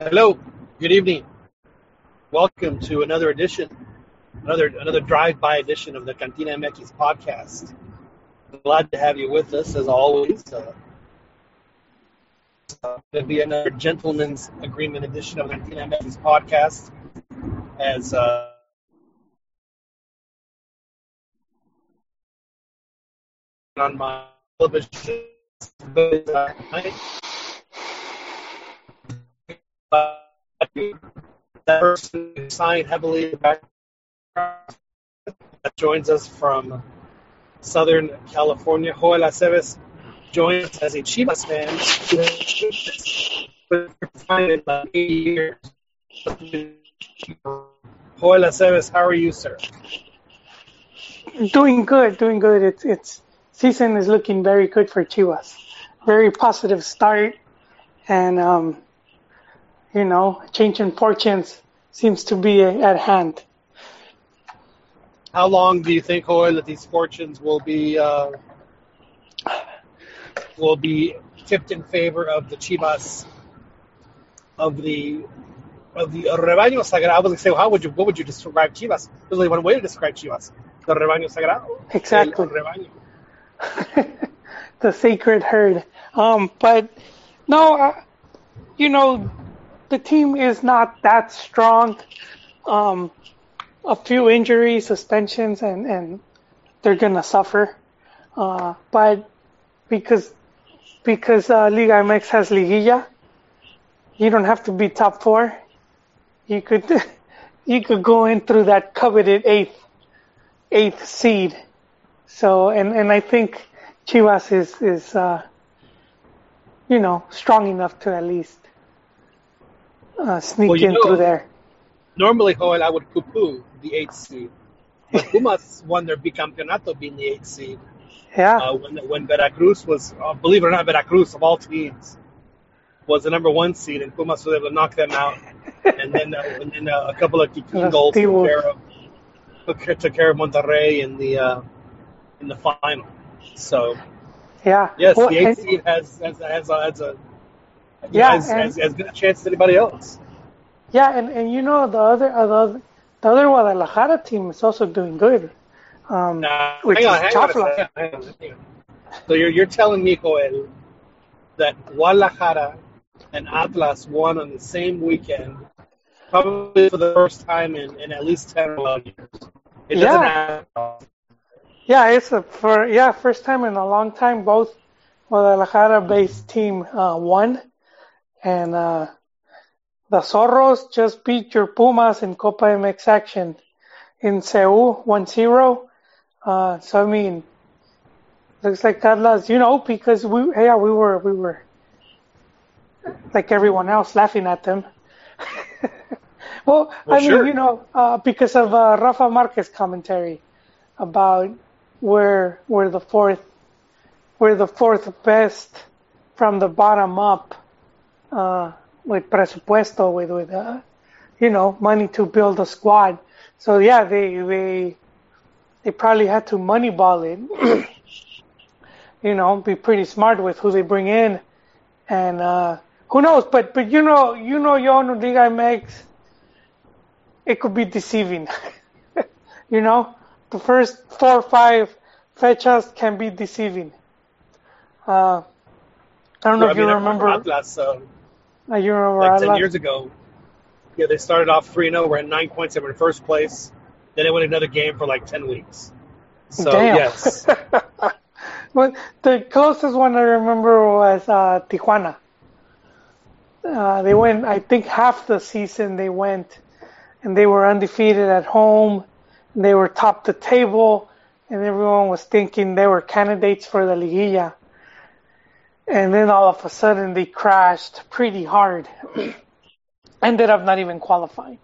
Hello, good evening. Welcome to another edition, another another drive-by edition of the Cantina MX podcast. Glad to have you with us as always. Uh, uh, it'll be another gentleman's agreement edition of the Cantina MX podcast. As uh, on my television, uh, that person signed heavily back that joins us from Southern California. Joel Aceves joins us as a Chivas fan. about 80 years. Joel Aceves, how are you, sir? Doing good, doing good. It's it's season is looking very good for Chivas. Very positive start, and um, you know, changing fortunes seems to be at hand. How long do you think, Joel, that these fortunes will be uh, will be tipped in favor of the Chivas of the of the rebaño sagrado? I was going to say, how would you what would you describe Chivas? There's only one way to describe Chivas: the rebaño sagrado. Exactly. the sacred herd. Um, but no, uh, you know, the team is not that strong. Um, a few injuries, suspensions, and, and they're gonna suffer. Uh, but because because uh, Liga MX has liguilla, you don't have to be top four. You could you could go in through that coveted eighth eighth seed. So and and I think Chivas is is uh, you know strong enough to at least uh, sneak well, in know, through there. Normally, Joel, I would poo-poo the eighth seed. But Pumas won their bicampeonato being the eighth seed. Yeah. Uh, when when Veracruz was, uh, believe it or not, Veracruz of all teams was the number one seed, and Pumas was able to knock them out. and then uh, and then uh, a couple of Kikín goals took care, of, took care of Monterrey in the uh, in the final. So yeah, yes, well, the eighth seed has has has a, has a yeah, as, and, has, has good a chance as anybody else. Yeah, and, and you know the other uh, the, other the other Guadalajara team is also doing good. Um, nah, which hang on, hang on, hang on, hang on. So you're you're telling me, Joel, that Guadalajara and Atlas won on the same weekend, probably for the first time in, in at least ten or eleven years. It doesn't yeah. happen. Yeah, it's a for yeah first time in a long time. Both Guadalajara-based team uh, won, and uh, the Zorros just beat your Pumas in Copa MX action in Seoul 1-0. Uh, so I mean, looks like Atlas, you know, because we yeah we were we were like everyone else laughing at them. well, well, I sure. mean, you know, uh, because of uh, Rafa Marquez commentary about where where the fourth where the fourth best from the bottom up uh, with presupuesto, with with uh, you know money to build a squad. So yeah, they they they probably had to moneyball it. you know, be pretty smart with who they bring in, and uh, who knows? But but you know you know your Yo Liga MX, it could be deceiving. you know, the first four or five fechas can be deceiving. Uh, I don't know if I mean, you remember. Atlas, uh, you remember like ten years ago. Yeah, they started off three and 0 We're at nine points. They were in first place. Then they won another game for like ten weeks. So Damn. yes. well, the closest one I remember was uh, Tijuana. Uh, they went, I think, half the season. They went, and they were undefeated at home. And They were top the table, and everyone was thinking they were candidates for the liguilla and then all of a sudden they crashed pretty hard. Ended up not even qualifying.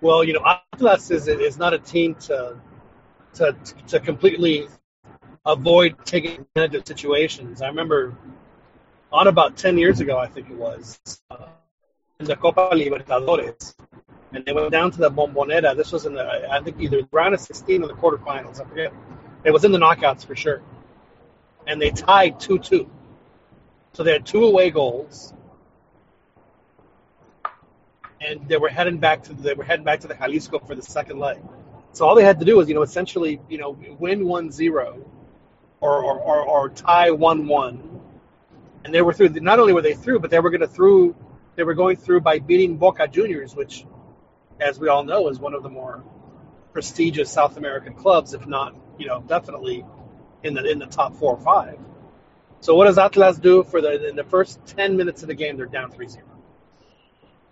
Well, you know, Atlas is is not a team to to to completely avoid taking advantage of situations. I remember on about ten years ago, I think it was, uh, in the Copa Libertadores, and they went down to the Bombonera. This was in the I think either round of 16 or the quarterfinals. I forget. It was in the knockouts for sure, and they tied two two so they had two away goals. and they were heading back to they were heading back to the Jalisco for the second leg. So all they had to do was, you know, essentially, you know, win 1-0 or or, or, or tie 1-1, and they were through. Not only were they through, but they were going to through. They were going through by beating Boca Juniors, which, as we all know, is one of the more prestigious South American clubs, if not, you know, definitely in the in the top four or five. So what does Atlas do for the in the first ten minutes of the game? They're down 3-0.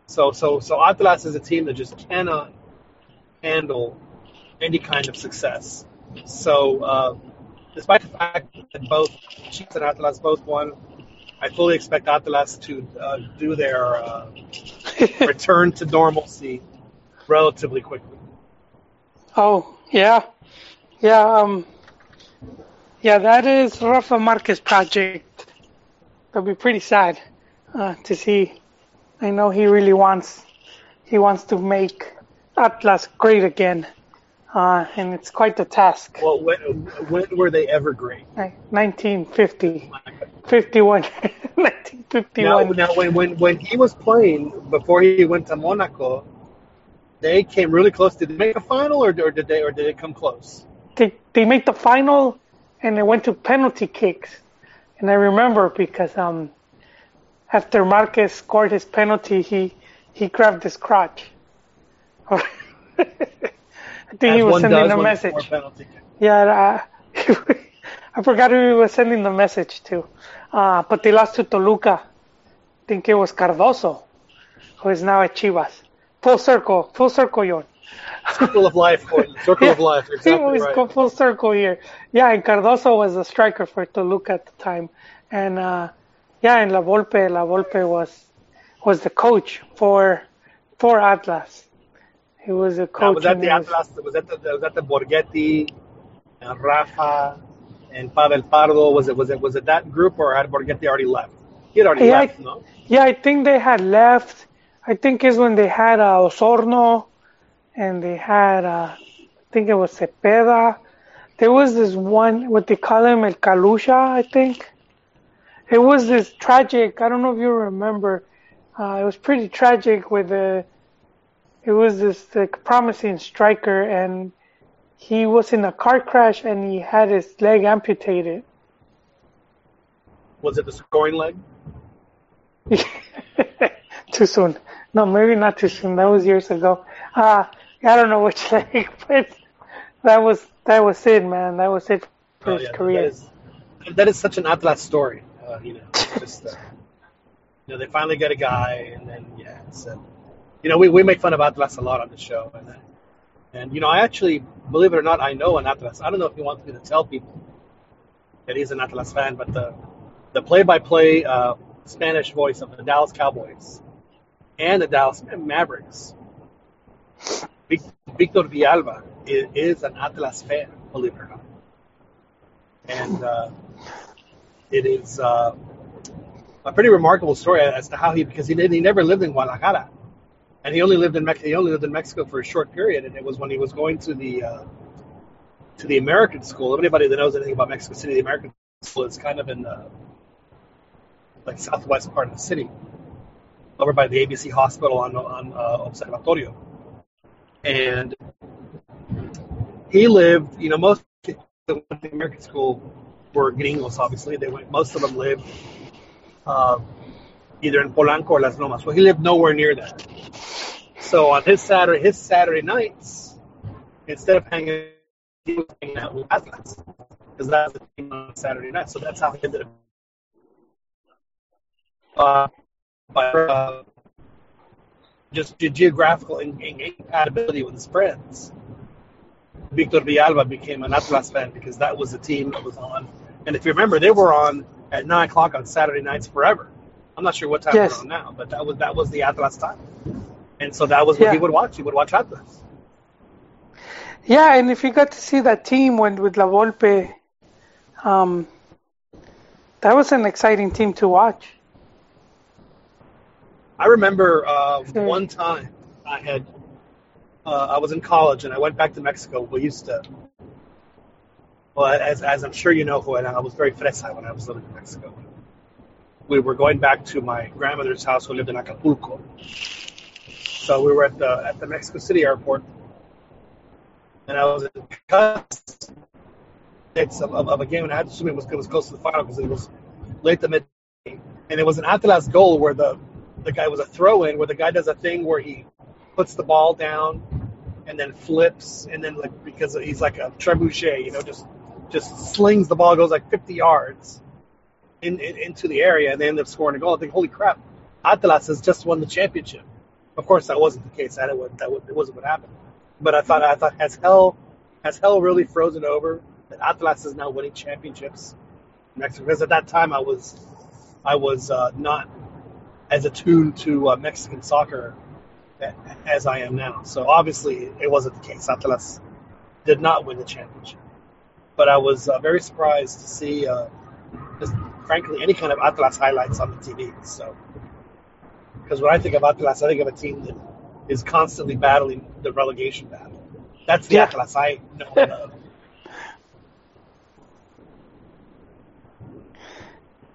So so so Atlas is a team that just cannot handle any kind of success. So uh, despite the fact that both Chivas and Atlas both won, I fully expect Atlas to uh, do their uh, return to normalcy relatively quickly. Oh yeah, yeah, um, yeah. That is Rafa Marquez project. That'll be pretty sad uh, to see. I know he really wants he wants to make Atlas great again, uh, and it's quite the task. Well, when, when were they ever great? 1950, 51, 1951. Now, now when, when, when he was playing before he went to Monaco, they came really close. Did they make a final, or, or did they, or did it come close? They they made the final, and they went to penalty kicks, and I remember because um, after Marquez scored his penalty, he he grabbed his crotch. I think As he was sending a message. before penalty kick. Yeah, uh, I forgot who he was sending the message to. Uh, but they lost to Toluca. I think it was Cardoso, who is now at Chivas. Full circle, full circle, Yon. Circle of life, Gordon. Circle of life. You're We always right. go full circle here. Yeah, and Cardoso was a striker for Toluca at the time, and uh, yeah, and La Volpe, La Volpe was was the coach for for Atlas. He was a coach. was that the he was- Atlas? Was that the was that the Borghetti and Rafa and Pavel Pardo? Was it was it was it that group or had Borghetti already left? He had already Yeah, left, I- no? Yeah, I think they had left. I think is when they had uh, Osorno, and they had uh, I think it was Cepeda. There was this one what they call him El Calusha, I think. It was this tragic. I don't know if you remember. Uh, it was pretty tragic with the. It was this like, promising striker, and he was in a car crash, and he had his leg amputated. Was it the scoring leg? too soon. No, maybe not too soon. That was years ago. Uh, I don't know which leg, but that was that was it, man. That was it for Oh, his yeah, career. That is, that is such an Atlas story. Uh, you know, just uh, you know, they finally get a guy, and then yeah, it's, uh, you know, we, we make fun of Atlas a lot on the show, and uh, and you know, I actually, believe it or not, I know an Atlas. I don't know if he wants me to tell people that he's an Atlas fan, but the the play-by-play uh, Spanish voice of the Dallas Cowboys and the Dallas Mavericks, Victor Villalba, is, is an Atlas fan. Believe it or not and uh, it is uh, a pretty remarkable story as to how he because he did he never lived in Guadalajara, and he only lived in Mexico. He only lived in Mexico for a short period, and it was when he was going to the uh, to the American school. Anybody that knows anything about Mexico City, the American school is kind of in the like southwest part of the city, over by the ABC hospital on on uh, Observatorio, and he lived. You know, most to the American school were gringos. Obviously, they went. Most of them lived uh, either in Polanco or Las Lomas. Well, he lived nowhere near that. So on his Saturday, his Saturday nights, instead of hanging, he was hanging out with Atlas because that's the team on Saturday night. So that's how he ended up. Uh, by uh, just ge- geographical in- in- incompatibility with his friends. Victor Villalba became an Atlas fan because that was the team that was on. And if you remember, they were on at nine o'clock on Saturday nights forever. I'm not sure what time Yes. they're on now, but that was that was the Atlas time. And so that was what Yeah. he would watch. He would watch Atlas. Yeah, and if you got to see that team when with La Volpe, um, that was an exciting team to watch. I remember uh, one time I had uh, I was in college and I went back to Mexico. We used to, well, as as I'm sure you know, when I was very fresa when I was living in Mexico. We were going back to my grandmother's house who lived in Acapulco, So we were at the at the Mexico City airport, and I was in the cuts of, of, of a game, and I had to assume it was it was close to the final because it was late the mid, and it was an Atlas goal where the the guy was a throw in where the guy does a thing where he puts the ball down and then flips and then like because he's like a trebuchet, you know, just just slings the ball, goes like 50 yards in, in, into the area, and they end up scoring a goal. I think, holy crap, Atlas has just won the championship. Of course, that wasn't the case. That it, that it wasn't what happened. But I thought, I thought, has hell, has hell really frozen over? That Atlas is now winning championships in Mexico. Because at that time, I was, I was uh, not as attuned to uh, Mexican soccer as I am now. So obviously, it wasn't the case. Atlas did not win the championship. But I was uh, very surprised to see, uh, just frankly, any kind of Atlas highlights on the TV. So, because when I think of Atlas, I think of a team that is constantly battling the relegation battle. That's the Yeah. Atlas I know and love.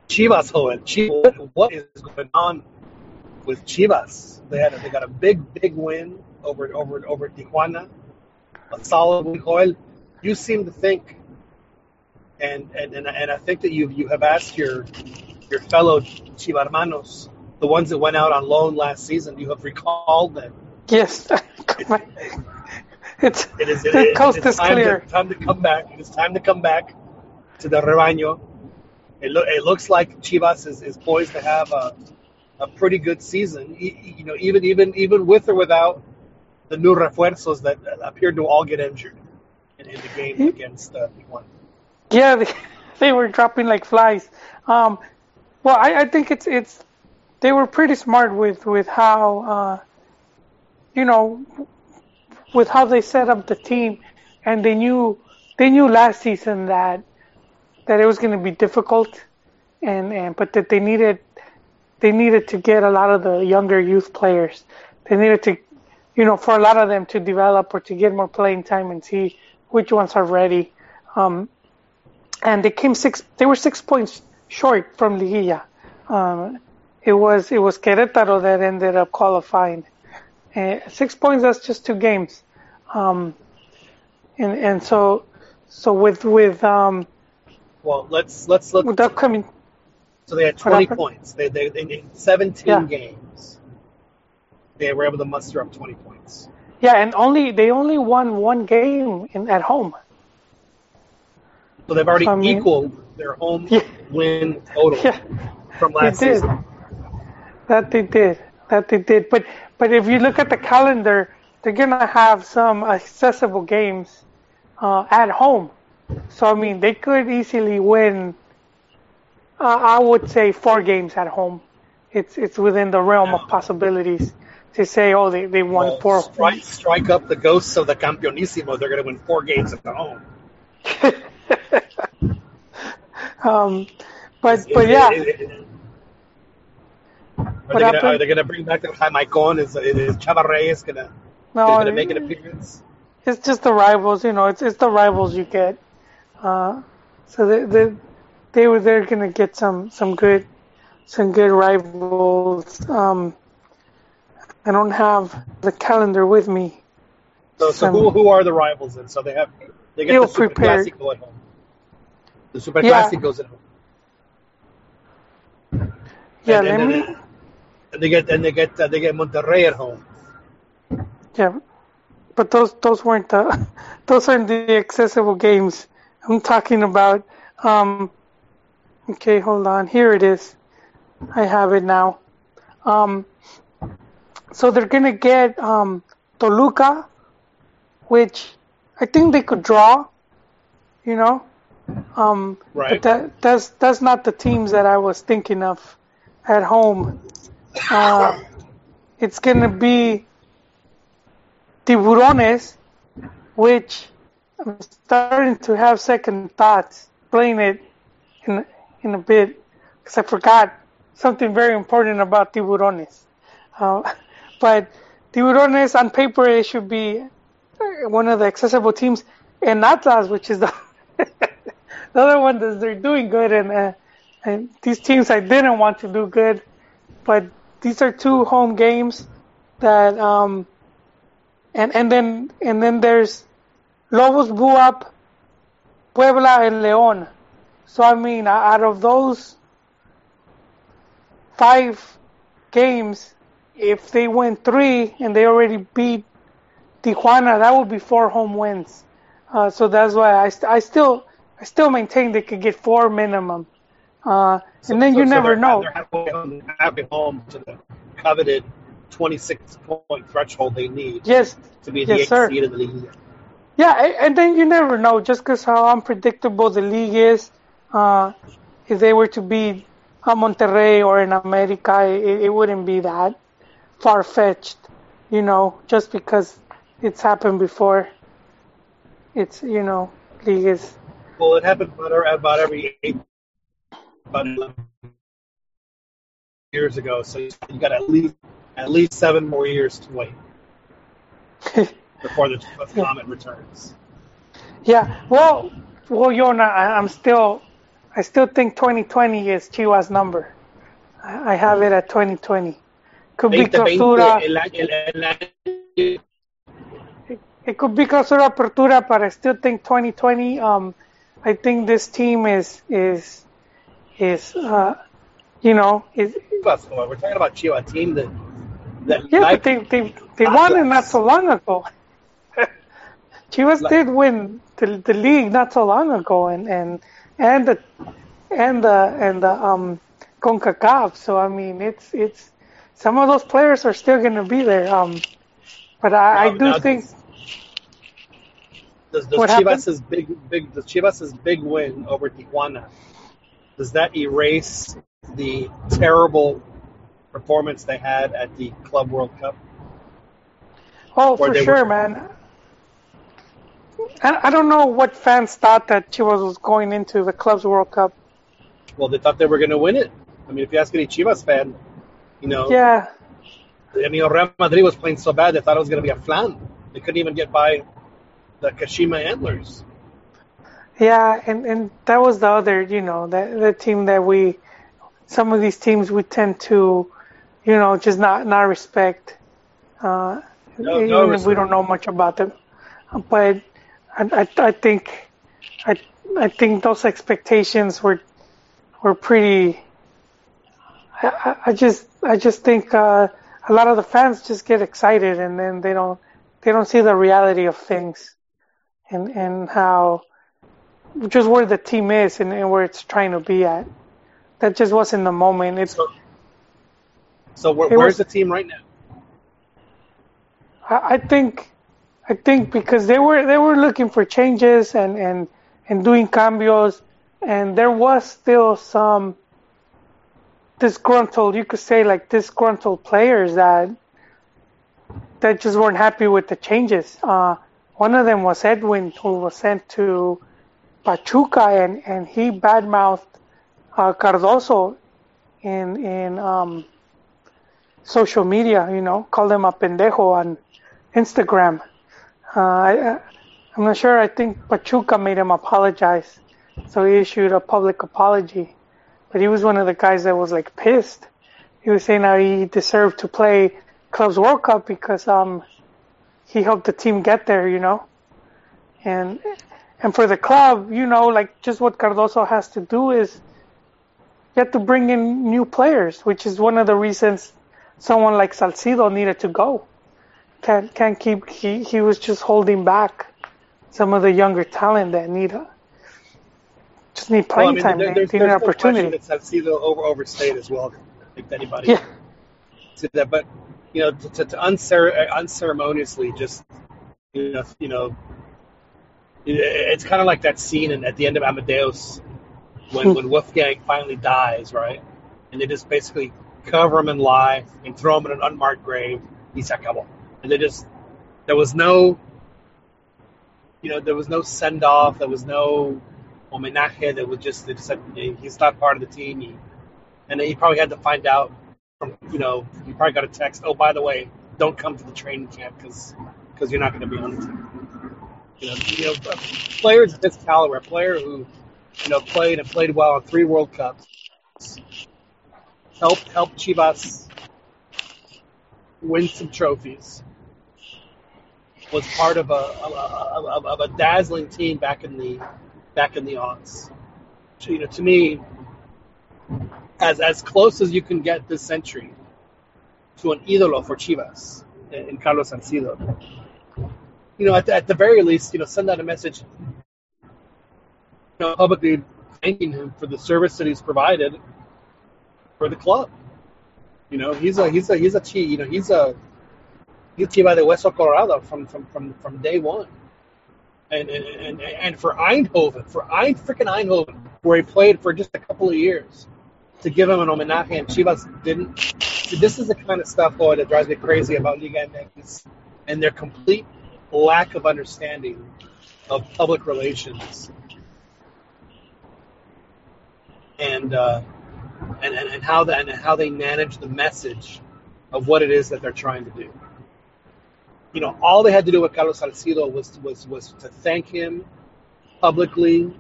Chivas, Joel. Chivas, what is going on with Chivas? They had a, they got a big big win over over over Tijuana, a solid win. Joel, you seem to think, and and and, and I think that you you have asked your your fellow Chivarmanos, the ones that went out on loan last season, you have recalled them. Yes. it's It is it, the it- coast it's is time clear. To, time to come back. It is time to come back to the rebaño. It, lo- it looks like Chivas is, is poised to have a, a pretty good season. E- you know, even even even with or without the new refuerzos that appeared to all get injured in, in the game against uh. Yeah, they, they were dropping like flies. Um, well, I, I think it's it's they were pretty smart with with how uh, you know with how they set up the team, and they knew they knew last season that that it was going to be difficult, and and but that they needed they needed to get a lot of the younger youth players. They needed to, you know, for a lot of them to develop or to get more playing time and see which ones are ready. Um, and they came six. They were six points short from Liguilla. Um, it was it was Querétaro that ended up qualifying. Uh, six points. That's just two games. Um, and and so so with with um Well, let's let's look. with the upcoming So they had 20 happened? points. They, they, they in 17 Yeah. games. They were able to muster up 20 points. yeah, and only they only won one game in at home. So they've already I mean- equaled their home Yeah. win total Yeah. from last did. season. That they did. That they did. But but if you look at the calendar, they're gonna have some accessible games uh, at home. So I mean, they could easily win. Uh, I would say four games at home. It's it's within the realm of possibilities to say, oh, they they won Well, four. strike, strike up the ghosts of the Campeonísimo. They're going to win four games at home. um, but but yeah, Are they gonna, are they gonna bring back the Jamaicon? Is, is Chava Reyes gonna, no, gonna make an appearance? it's just the rivals, you know. It's it's the rivals you get. Uh, so they they they were they're gonna get some some good some good rivals. Um, I don't have the calendar with me. So, so Some- who, who are the rivals then? So they have they get the Super prepared. Clásico at home. The Super Yeah. Clásicos at home. Yeah, and, and me. then they get and they get uh, they get Monterrey at home. Yeah, but those those weren't the those aren't the accessible games. I'm talking about. Um, okay, hold on. Here it is. I have it now. Um, so they're gonna get um, Toluca, which I think they could draw. You know, um, Right. but that that's that's not the teams that I was thinking of at home. Uh, it's gonna be Tiburones, which I'm starting to have second thoughts playing it in in a bit because I forgot something very important about Tiburones. Uh, but Tiburones on paper it should be one of the accessible teams, and Atlas, which is the the other one that they're doing good, and uh, and these teams I didn't want to do good, but these are two home games that um, and and then and then there's Lobos, Buap, Puebla, and León. So I mean, out of those five games, if they win three and they already beat Tijuana, that would be four home wins. Uh, so that's why I, st- I still I still maintain they could get four minimum. Uh, So- and then so- you so never know. They're halfway home, to the coveted 26 point threshold they need Yes, to be the yes, eighth seed in the league. Yeah, and then you never know, just because how unpredictable the league is. Uh, if they were to beat a Monterrey or an America, it, it wouldn't be that far fetched, you know, just because it's happened before. It's you know, league is Well, it happened about, about every eight, about 11 years ago. So you got at least at least seven more years to wait before the comet returns. yeah. Well, well, Yona, I, I'm still, I still think 2020 is Chivas' number. I, I have it at 2020. Could be 2020, clausura. el, el, el año- It could be clausura apertura, but I still think 2020. Um, I think this team is is is uh, you know is we're talking about Chivas, team that that yeah, like, but they they they won it not so long ago. Chivas Like- did win the the league not so long ago, and and and the and the and the um Concacaf. So I mean, it's it's some of those players are still going to be there. Um, but I, I do now think does, does? Chivas's big big does Chivas's big win over Tijuana does that erase the terrible performance they had at the Club World Cup? Oh, Or for sure, were- man. I, I don't know what fans thought that Chivas was going into the Clubs World Cup. Well, they thought they were going to win it. I mean, if you ask any Chivas fan, you know, Yeah, I mean, Real Madrid was playing so bad they thought it was going to be a flan. They couldn't even get by the Kashima Antlers. yeah, and and that was the other, you know, the the team that we, some of these teams we tend to, you know, just not not respect. Uh, No- even no if we don't know much about them, but I I, I think I I think those expectations were were pretty. I, I- I just I just think uh, a lot of the fans just get excited and then they don't they don't see the reality of things and and how just where the team is and, and where it's trying to be at. That just wasn't the moment. It's So, so where, It where's was- the team right now? I, I think I think because they were they were looking for changes and and and doing cambios, and there was still some disgruntled, you could say like disgruntled players that that just weren't happy with the changes. Uh, one of them was Edwin, who was sent to Pachuca, and and he badmouthed uh, Cardoso in in um, social media. You know, called him a pendejo on Instagram. Uh, I, I'm not sure. I think Pachuca made him apologize, so he issued a public apology. But he was one of the guys that was like pissed. He was saying how he deserved to play Clubs World Cup because um he helped the team get there, you know. And and for the club, you know, like just what Cardoso has to do is you have to bring in new players, which is one of the reasons someone like Salcido needed to go. Can't can't keep he he was just holding back some of the younger talent that need just need playing Well, I time. mean, there- they, there's, they there's need an no opportunity. that Salcido over overstayed as well. I think anybody Yeah. said that, but you know, to, to, to uncere- uh, unceremoniously just you know, you know, it- it's kind of like that scene in, at the end of Amadeus when hmm. when Wolfgang finally dies, right? And they just basically cover him in lye and throw him in an unmarked grave. He's acabó. And they just there was no you know, there was no send off, there was no homenaje, there was just they just said "Hey, he's not part of the team. He, and then he probably had to find out from you know, he probably got a text, oh by the way, don't come to the training camp because because you're not going to be on the team. You know, you know, players of this caliber, a player who you know played and played well in three World Cups, helped help Chivas win some trophies, was part of a, of, of a dazzling team back in the back in the aughts. You know, to me, as as close as you can get this century to an ídolo for Chivas in Carlos Salcido. You know, at the, at the very least, you know, send out a message, you know, publicly thanking him for the service that he's provided for the club. You know, he's a he's a he's a you know he's a he's Chiva de Hueso Colorado from from from from day one. And and, and, and for Eindhoven, for Eind freaking Eindhoven, where he played for just a couple of years, to give him an homenaje, and Chivas didn't. This is the kind of stuff, boy, that drives me crazy about Liga MX and their complete lack of understanding of public relations and uh, and, and, and how that and how they manage the message of what it is that they're trying to do. You know, all they had to do with Carlos Salcido was was was to thank him publicly,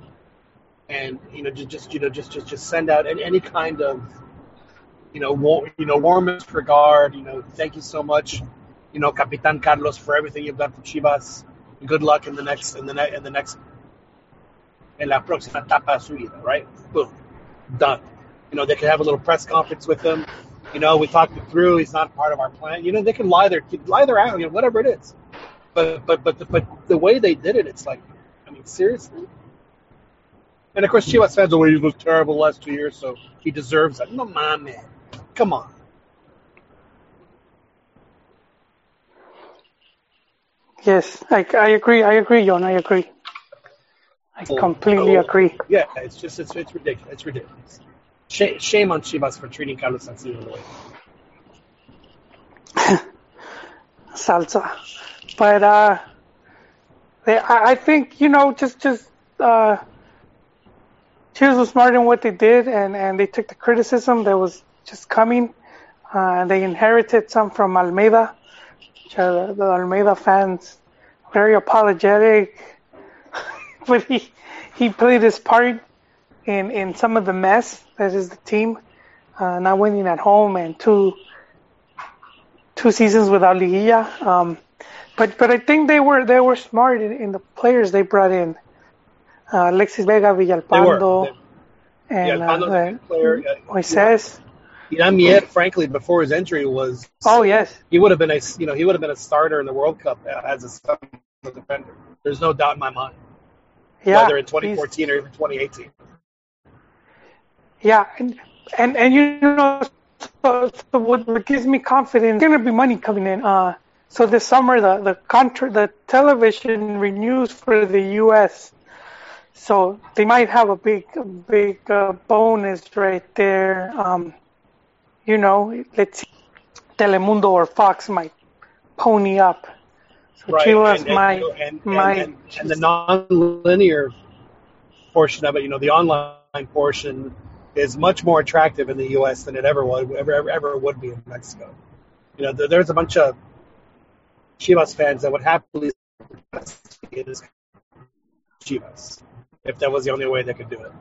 and you know just, you know just just just send out any, kind of you know war, you know warmest regard. You know, thank you so much, you know, Capitan Carlos for everything you've done for Chivas. Good luck in the next in the next in the next in la próxima etapa suya. Right? Boom, done. You know, they could have a little press conference with him. You know, we talked it through. He's not part of our plan. You know, they can lie their lie their out. You know, whatever it is. But but but the, but the way they did it, it's like, I mean, seriously. And of course, Chivas fans, oh, he was terrible the last two years, so he deserves it. No, my man, come on. Yes, I, I agree. I agree, John. I agree. I completely oh, agree. Yeah, it's just it's it's ridiculous. It's ridiculous. Shame, shame on Chivas for treating Carlos Salcido the way. Salsa, but uh, they, I, think you know just just uh, Chivas was smart in what they did, and and they took the criticism that was just coming. Uh, they inherited some from Almeyda. The, the Almeyda fans very apologetic, but he he played his part in in some of the mess that is the team, uh, not winning at home and two two seasons without Liguilla. Um, but but I think they were they were smart in, in the players they brought in. Uh, Alexis Vega, Villalpando, They- and uh, a good player. Uh, Moises. Mier, frankly, before his injury was Oh yes, he would have been a you know he would have been a starter in the World Cup as a defender. There's no doubt in my mind. yeah. whether in 2014 or even 2018. Yeah, and and and you know, so, so what, what gives me confidence? There's gonna be money coming in. Uh, so this summer the the contra- the television renews for the U.S. So they might have a big big uh, bonus right there. Um, you know, let's see, Telemundo or Fox might pony up. So Chivas and, and, might and, and, might and, and the non-linear portion of it, you know, the online portion is much more attractive in the U.S. than it ever would ever ever, ever would be in Mexico. You know, there, there's a bunch of Chivas fans that would happily see this Chivas if that was the only way they could do it.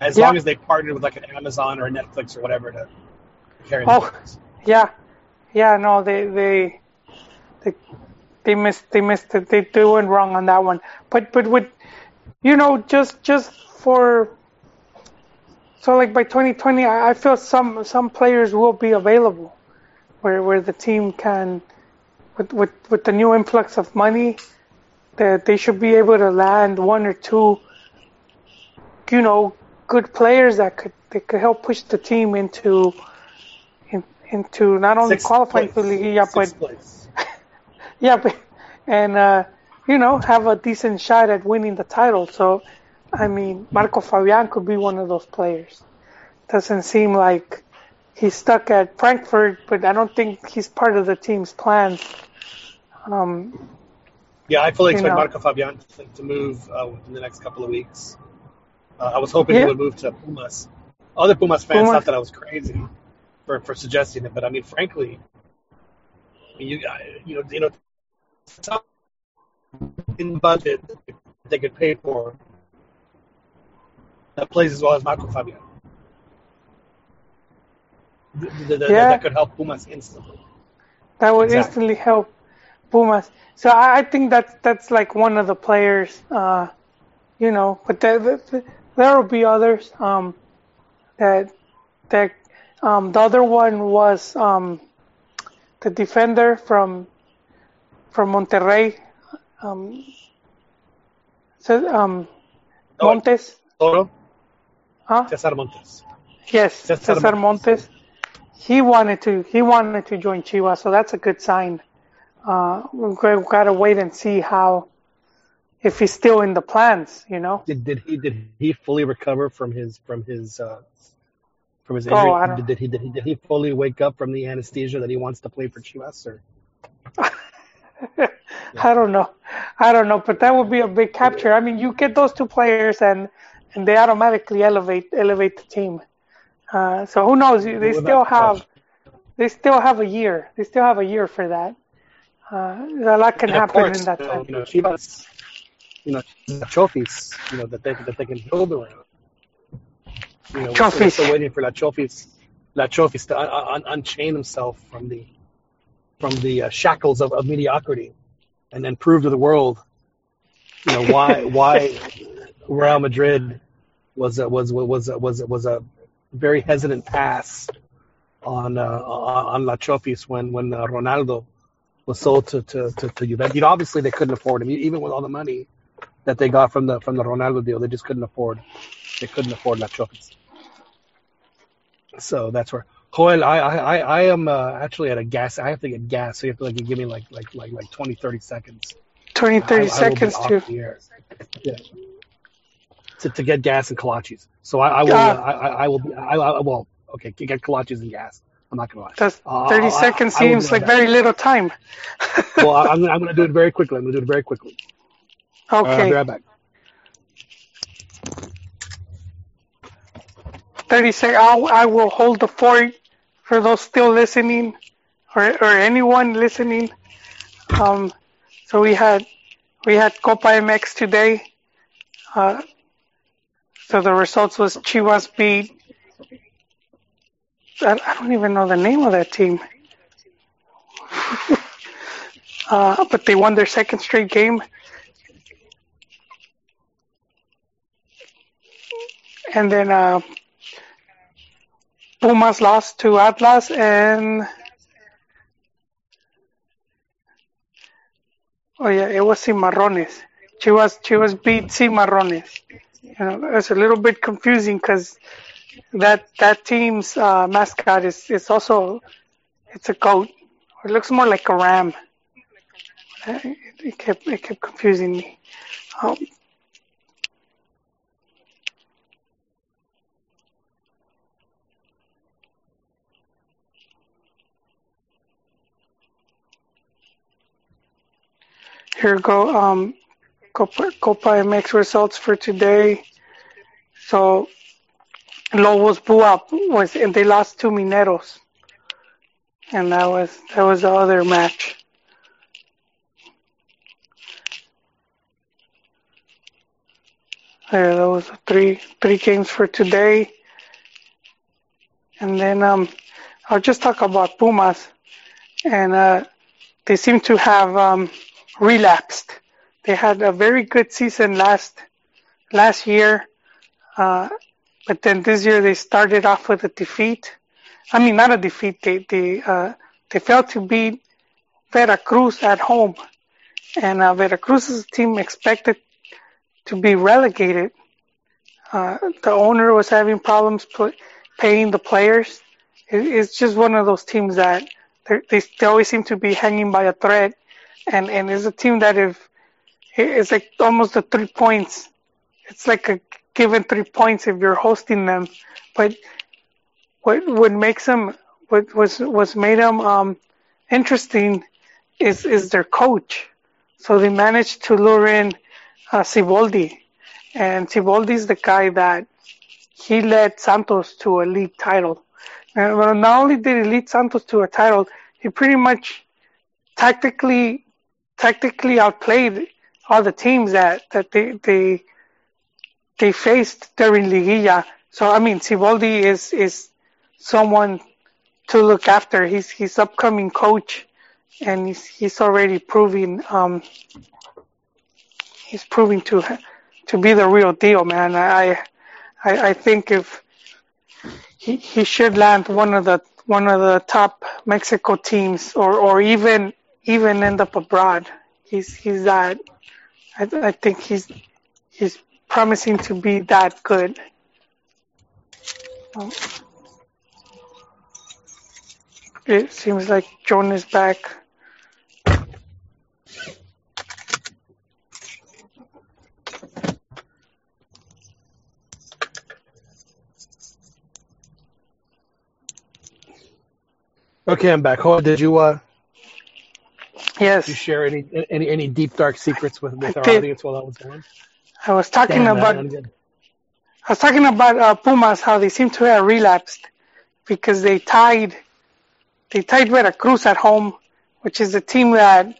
As Yeah. long as they partnered with like an Amazon or a Netflix or whatever to carry Oh. Yeah, yeah, no, they they they they missed they missed it. They, they went wrong on that one. But but with you know just just for so like by 2020, I, I feel some some players will be available where where the team can with with with the new influx of money that they should be able to land one or two you know good players that could that could help push the team into in, into not only Sixth qualifying for place. Liguilla but place. yeah, but, and uh, you know, have a decent shot at winning the title. So, I mean, Marco Fabian could be one of those players. Doesn't seem like he's stuck at Frankfurt, but I don't think he's part of the team's plans. Um, Yeah, I fully expect know. Marco Fabian to, to move uh, within the next couple of weeks. Uh, I was hoping Yeah. he would move to Pumas. Other Pumas fans Pumas. thought that I was crazy for, for suggesting it, but I mean, frankly, you you know you know in budget they could pay for that plays as well as Marco Fabian. th- th- th- Yeah. that could help Pumas instantly. That would Exactly. instantly help Pumas. So I, I think that's that's like one of the players, uh, you know. But there there, there will be others. Um, that that um, the other one was um, the defender from from Monterrey. Um, so, um, Oh, Montes, Toro, huh? Cesar Montes. Yes, Cesar Cesar Montes. Montes. He wanted to. He wanted to join Chivas, so that's a good sign. Uh, we've got to wait and see how, if he's still in the plans. You know. Did, did he did he fully recover from his from his uh, from his Oh, injury? Don't- did, did he did he did he fully wake up from the anesthesia that he wants to play for Chivas? Or I don't know. I don't know, but that would be a big capture. I mean, you get those two players, and and they automatically elevate elevate the team. Uh, so who knows? They still have they still have a year. They still have a year for that. Uh, a lot can happen course, in that you know, time. you know, Chivas, you know, trophies, you know, that they that they can build around. You know, still- we're still waiting for La Trophies, La Chofis to un- un- unchain himself from the from the uh, shackles of, of mediocrity, and then prove to the world, you know, why why Real Madrid was a, was was was was was a very hesitant pass on uh, on La Chofis when when uh, Ronaldo was sold to to to, to Juventus. You know, obviously they couldn't afford him, even with all the money that they got from the from the Ronaldo deal. They just couldn't afford they couldn't afford La Chofis. So that's where Joel, I I I, I am uh, actually at a gas. I have to get gas, so you have to like give me like like like like 20, 30 seconds. 20, 30 I- seconds to. Yeah. To, to get gas and kolaches. So I, I will. Ah. I, I, will. Be, I, I well. Okay, get kolaches and gas. I'm not gonna lie. That's Uh, 30 I- seconds seems like that. very little time. Well, I- I'm gonna, I'm gonna do it very quickly. I'm gonna do it very quickly. Uh, I'll okay. be right back. 30 seconds. I will hold the fort for those still listening or, or anyone listening. Um, so we had we had Copa MX today. Uh, so the results was Chivas beat. I, I don't even know the name of that team. uh, but they won their second straight game. And then uh, Pumas lost to Atlas and oh yeah, it was Cimarrones. Chivas Chivas beat Cimarrones. You know, it's a little bit confusing because that that team's uh, mascot is is also it's a goat. It looks more like a ram. Uh, It, it kept it kept confusing me. Um, Here go. Um, Copa, Copa MX results for today. So, Lobos Buap was, and they lost to Mineros, and that was that was the other match. There, those are three three games for today, and then um, I'll just talk about Pumas, and uh, they seem to have um, relapsed. They had a very good season last last year, uh, but then this year they started off with a defeat. I mean, not a defeat. They they uh, they failed to beat Veracruz at home, and uh, Veracruz's team expected to be relegated. Uh, the owner was having problems pl- paying the players. It, it's just one of those teams that they they always seem to be hanging by a thread, and and it's a team that if it's like almost a three points. It's like a given three points if you're hosting them, but what what makes them what was was made them um, interesting is is their coach. So they managed to lure in uh, Siboldi, and Siboldi's the guy that he led Santos to a league title. And not only did he lead Santos to a title, he pretty much tactically tactically outplayed all the teams that, that they they they faced during Liguilla. So I mean, Siboldi is is someone to look after. He's he's upcoming coach, and he's he's already proving um he's proving to to be the real deal, man. I I I think if he he should land one of the one of the top Mexico teams, or or even even end up abroad. He's he's that. I I think he's he's promising to be that good. Um, it seems like John is back. Okay, I'm back. Hold did you uh Yes, did you share any any any deep dark secrets with, with I our did. audience while that was going? I was talking Damn, about man. I was talking about uh, Pumas how they seem to have relapsed because they tied they tied Veracruz at home, which is a team that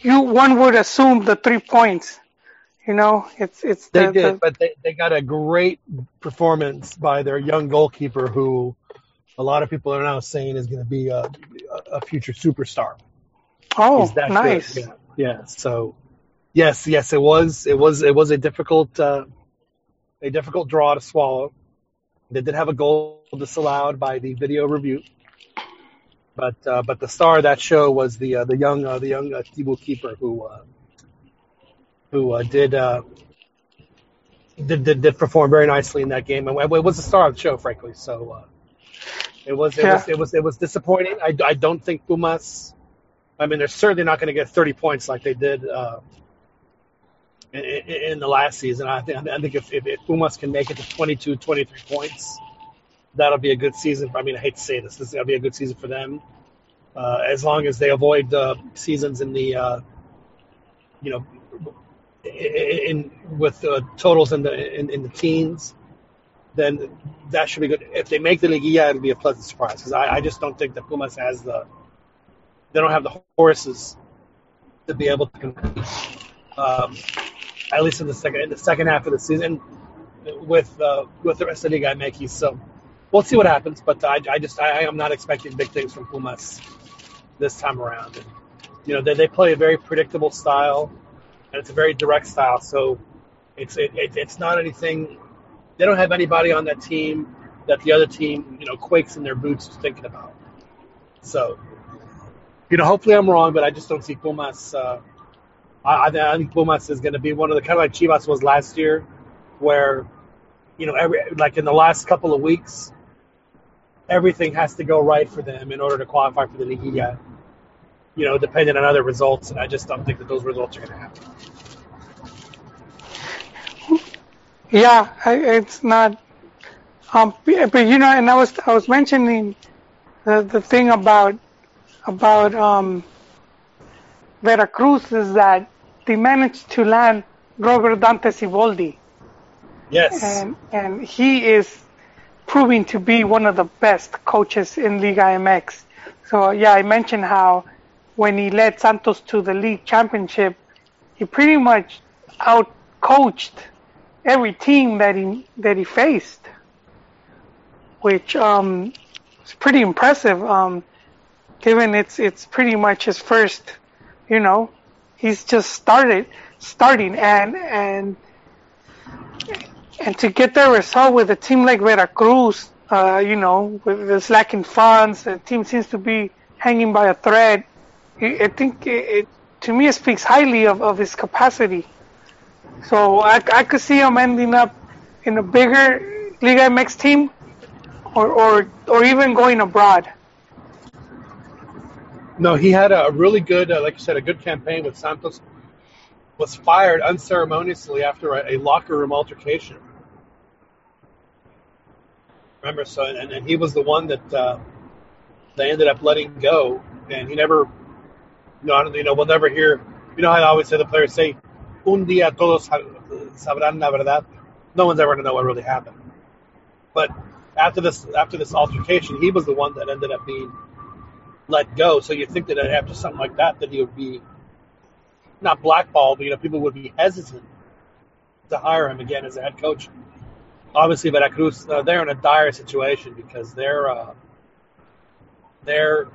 you one would assume the three points. You know, it's it's They did, the but they, they got a great performance by their young goalkeeper, who a lot of people are now saying is going to be a, a future superstar. Oh nice. Yeah, yeah. So, yes, yes, it was, it was, it was a difficult, uh, a difficult draw to swallow. They did have a goal disallowed by the video review, but uh, but the star of that show was the uh, the young uh, the young uh, Tiburón keeper who uh, who uh, did, uh, did did did perform very nicely in that game, and it was the star of the show, frankly. So uh, it was it Yeah. was it was it was disappointing. I, I don't think Pumas. I mean, they're certainly not going to get 30 points like they did uh, in, in the last season. I think I think if, if, if Pumas can make it to 22, 23 points, that'll be a good season. I mean, I hate to say this, this to be a good season for them, uh, as long as they avoid uh, seasons in the, uh, you know, in, in with totals in the in, in the teens. Then that should be good. If they make the Liguilla, it'll be a pleasant surprise because I, I just don't think that Pumas has the they don't have the horses to be able to compete. Um, at least in the second in the second half of the season with uh, with the rest of the Liga MX. So we'll see what happens. But I, I just I, I am not expecting big things from Pumas this time around. And, you know they, they play a very predictable style, and it's a very direct style. So it's it, it, it's not anything. They don't have anybody on that team that the other team you know quakes in their boots thinking about. So you know hopefully I'm wrong, but I just don't see Pumas. Uh, I, I think Pumas is going to be one of the kind of like Chivas was last year, where you know every like in the last couple of weeks, everything has to go right for them in order to qualify for the Liguilla. You know, depending on other results, and I just don't think that those results are going to happen. Yeah, it's not. Um, but you know, and I was I was mentioning the the thing about about um Veracruz is that they managed to land Robert Dante Siboldi, Yes, and and he is proving to be one of the best coaches in Liga MX. So yeah, I mentioned how when he led Santos to the league championship, he pretty much out coached every team that he that he faced, which um, is pretty impressive. Um, given it's it's pretty much his first, you know, he's just started starting and and and to get the result with a team like Veracruz, uh, you know, with this lacking funds, the team seems to be hanging by a thread. I I think it, it to me it speaks highly of, of his capacity. So I, I could see him ending up in a bigger Liga MX team, or or or even going abroad. No, he had a really good, uh, like you said, a good campaign with Santos. Was fired unceremoniously after a, a locker room altercation. Remember, so and, and he was the one that uh, they ended up letting go, and he never, you know, you know, we'll never hear. You know how I always say the players say, "Un día todos sabrán la verdad." No one's ever going to know what really happened. But after this, after this altercation, he was the one that ended up being let go. So you think that after something like that, that he would be not blackballed, but you know, people would be hesitant to hire him again as a head coach. Obviously, Veracruz, uh, they're in a dire situation because they're uh, their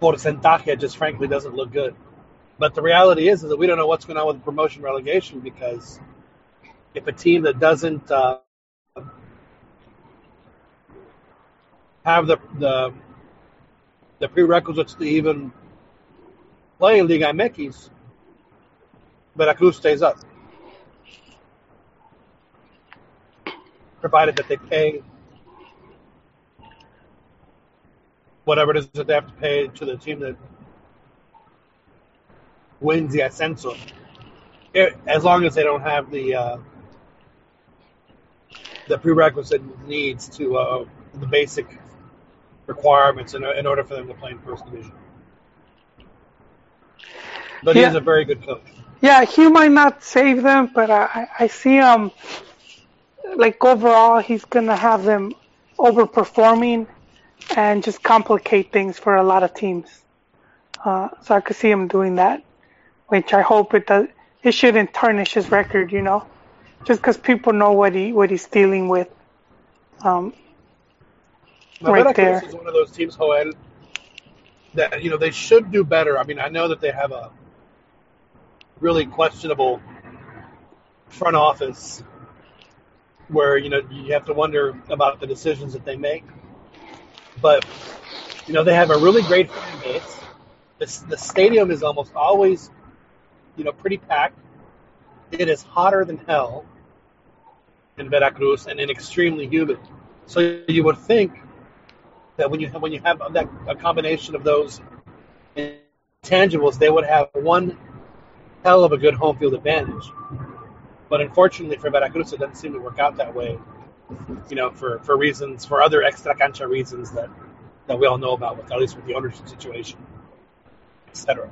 porcentaje just frankly doesn't look good. But the reality is, is that we don't know what's going on with promotion relegation because if a team that doesn't uh, have the, the the prerequisites to even play Liga MX, Veracruz stays up. Provided that they pay whatever it is that they have to pay to the team that wins the ascenso. As long as they don't have the uh, the prerequisite needs to uh, the basic requirements in, in order for them to play in first division. But yeah. he is a very good coach. Yeah, he might not save them, but I, I see him like overall he's gonna have them overperforming and just complicate things for a lot of teams. Uh, so I could see him doing that, which I hope it does. It shouldn't tarnish his record, you know, just because people know what he what he's dealing with. Um, right there. is one of those teams, Joel, that you know they should do better. I mean, I know that they have a really questionable front office where you know you have to wonder about the decisions that they make. But you know they have a really great fan base. The, the stadium is almost always you know pretty packed. It is hotter than hell in Veracruz and, and extremely humid. So you would think that when you have, when you have that a combination of those intangibles, they would have one hell of a good home field advantage. But unfortunately for Veracruz, it doesn't seem to work out that way. You know, for, for reasons, for other extra cancha reasons that, that we all know about, with at least with the ownership situation, etc.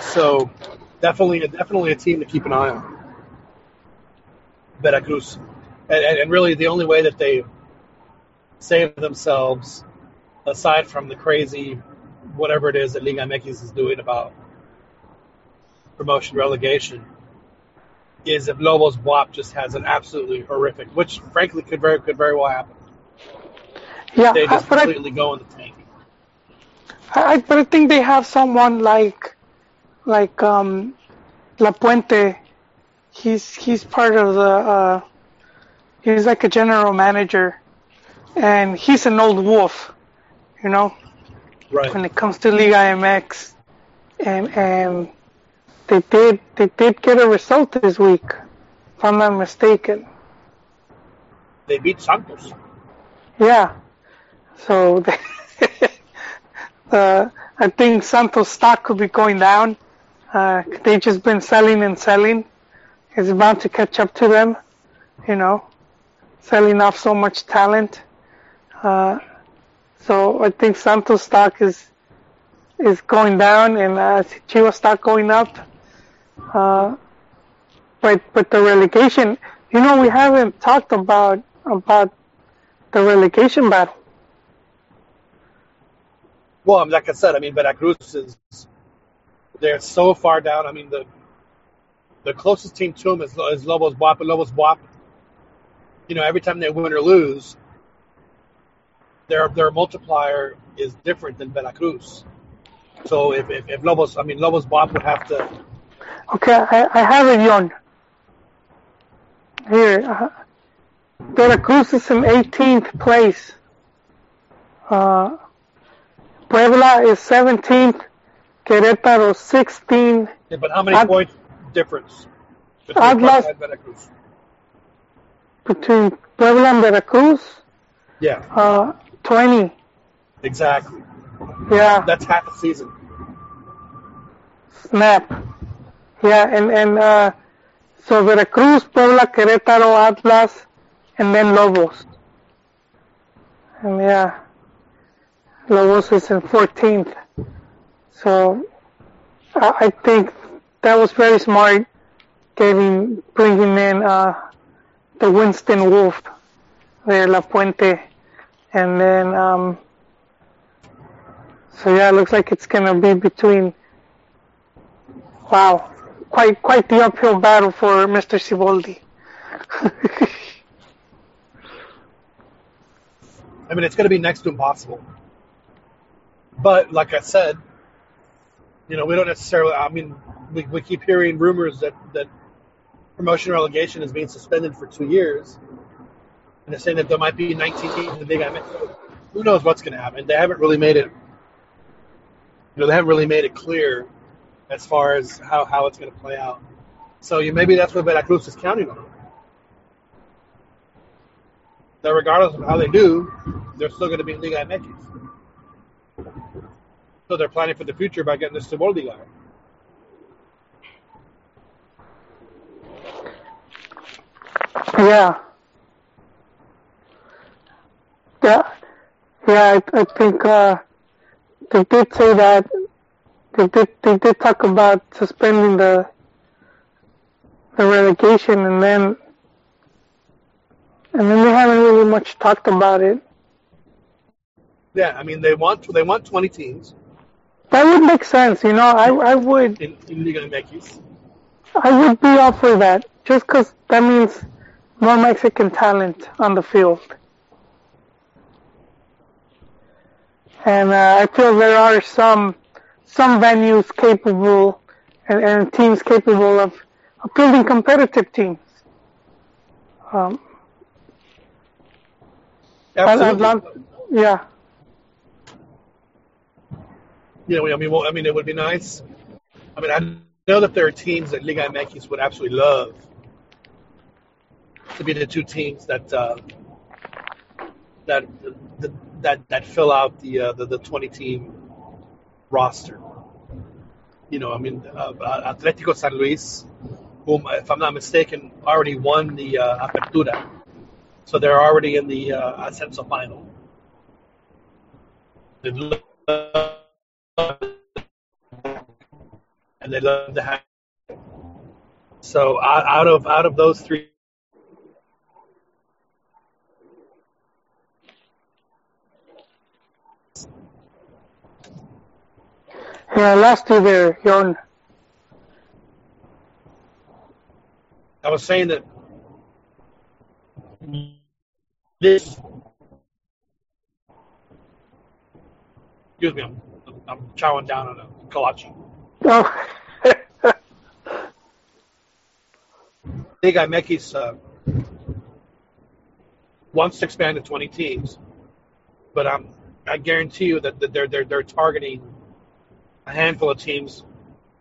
So, definitely, definitely a team to keep an eye on. Veracruz, and, and really the only way that they save themselves, aside from the crazy whatever it is that Liga MX is doing about promotion relegation, is if Lobos BUAP just has an absolutely horrific, which frankly could very could very well happen. Yeah, they just completely I, go in the tank. I, but I think they have someone like like um, Lapuente he's he's part of the uh, he's like a general manager, and he's an old wolf, you know. Right. When it comes to Liga MX, and and they did they did get a result this week, if I'm not mistaken. They beat Santos. Yeah. So they, uh, I think Santos stock could be going down. Uh, they've just been selling and selling is about to catch up to them, you know, selling off so much talent. Uh, so I think Santos stock is is going down and uh, Chivas stock going up. Uh, but but the relegation, you know, we haven't talked about about the relegation battle. Well, like I said, I mean, Veracruz is they're so far down. I mean, the the closest team to them is, is Lobos BUAP, and Lobos BUAP, you know, every time they win or lose, their their multiplier is different than Veracruz. So if, if, if Lobos, I mean, Lobos BUAP would have to. Okay, I, I have it on. Here, uh, Veracruz is in 18th place. Uh, Puebla is 17th. Querétaro 16. Yeah, but how many At- points difference between Atlas, Puebla and Veracruz? Between Puebla and Veracruz? Yeah. Uh, 20. Exactly. Yeah. That's half a season. Snap. Yeah, and, and uh, so Veracruz, Puebla, Querétaro, Atlas, and then Lobos. And yeah, Lobos is in 14th. So I think that was very smart getting bringing in uh, the Winston Wolf there, Lapuente, and then um, so yeah, it looks like it's gonna be between wow, quite quite the uphill battle for Mr. Siboldi. I mean, it's going to be next to impossible. But like I said, you know, we don't necessarily. I mean, we, we keep hearing rumors that that promotion relegation is being suspended for two years, and they're saying that there might be 19 teams in the Big. Who knows what's going to happen? They haven't really made it. You know, they haven't really made it clear as far as how, how it's going to play out. So you, maybe that's what Veracruz is counting on. That regardless of how they do, they're still going to be Liga MX. So they're planning for the future by getting this to World Liga. Yeah. Yeah. Yeah, I, I think uh, they did say that. They did, they did talk about suspending the the relegation, and then and then they haven't really much talked about it. Yeah, I mean they want they want 20 teams That would make sense, you know. I I would in, in Liga MX. I would be up for that, just 'cause that means more Mexican talent on the field. And uh, I feel there are some some venues capable and, and teams capable of, of fielding competitive teams. Um, Absolutely. love- yeah, know, I mean, well, I mean, it would be nice. I mean, I know that there are teams that Liga MX would absolutely love to be the two teams that uh, that that that fill out the uh, the, the 20 team roster. You know, I mean, uh, uh, Atletico San Luis, whom, if I'm not mistaken, already won the uh, Apertura, so they're already in the uh, Ascenso final. They love- and they love to have. So out of out of those three, yeah. Last year there, John. I was saying that this. Excuse me, I'm, I'm chowing down on a kolache. Oh, Liga MX uh, wants to expand to 20 teams, but um, I guarantee you that, that they're, they're they're targeting a handful of teams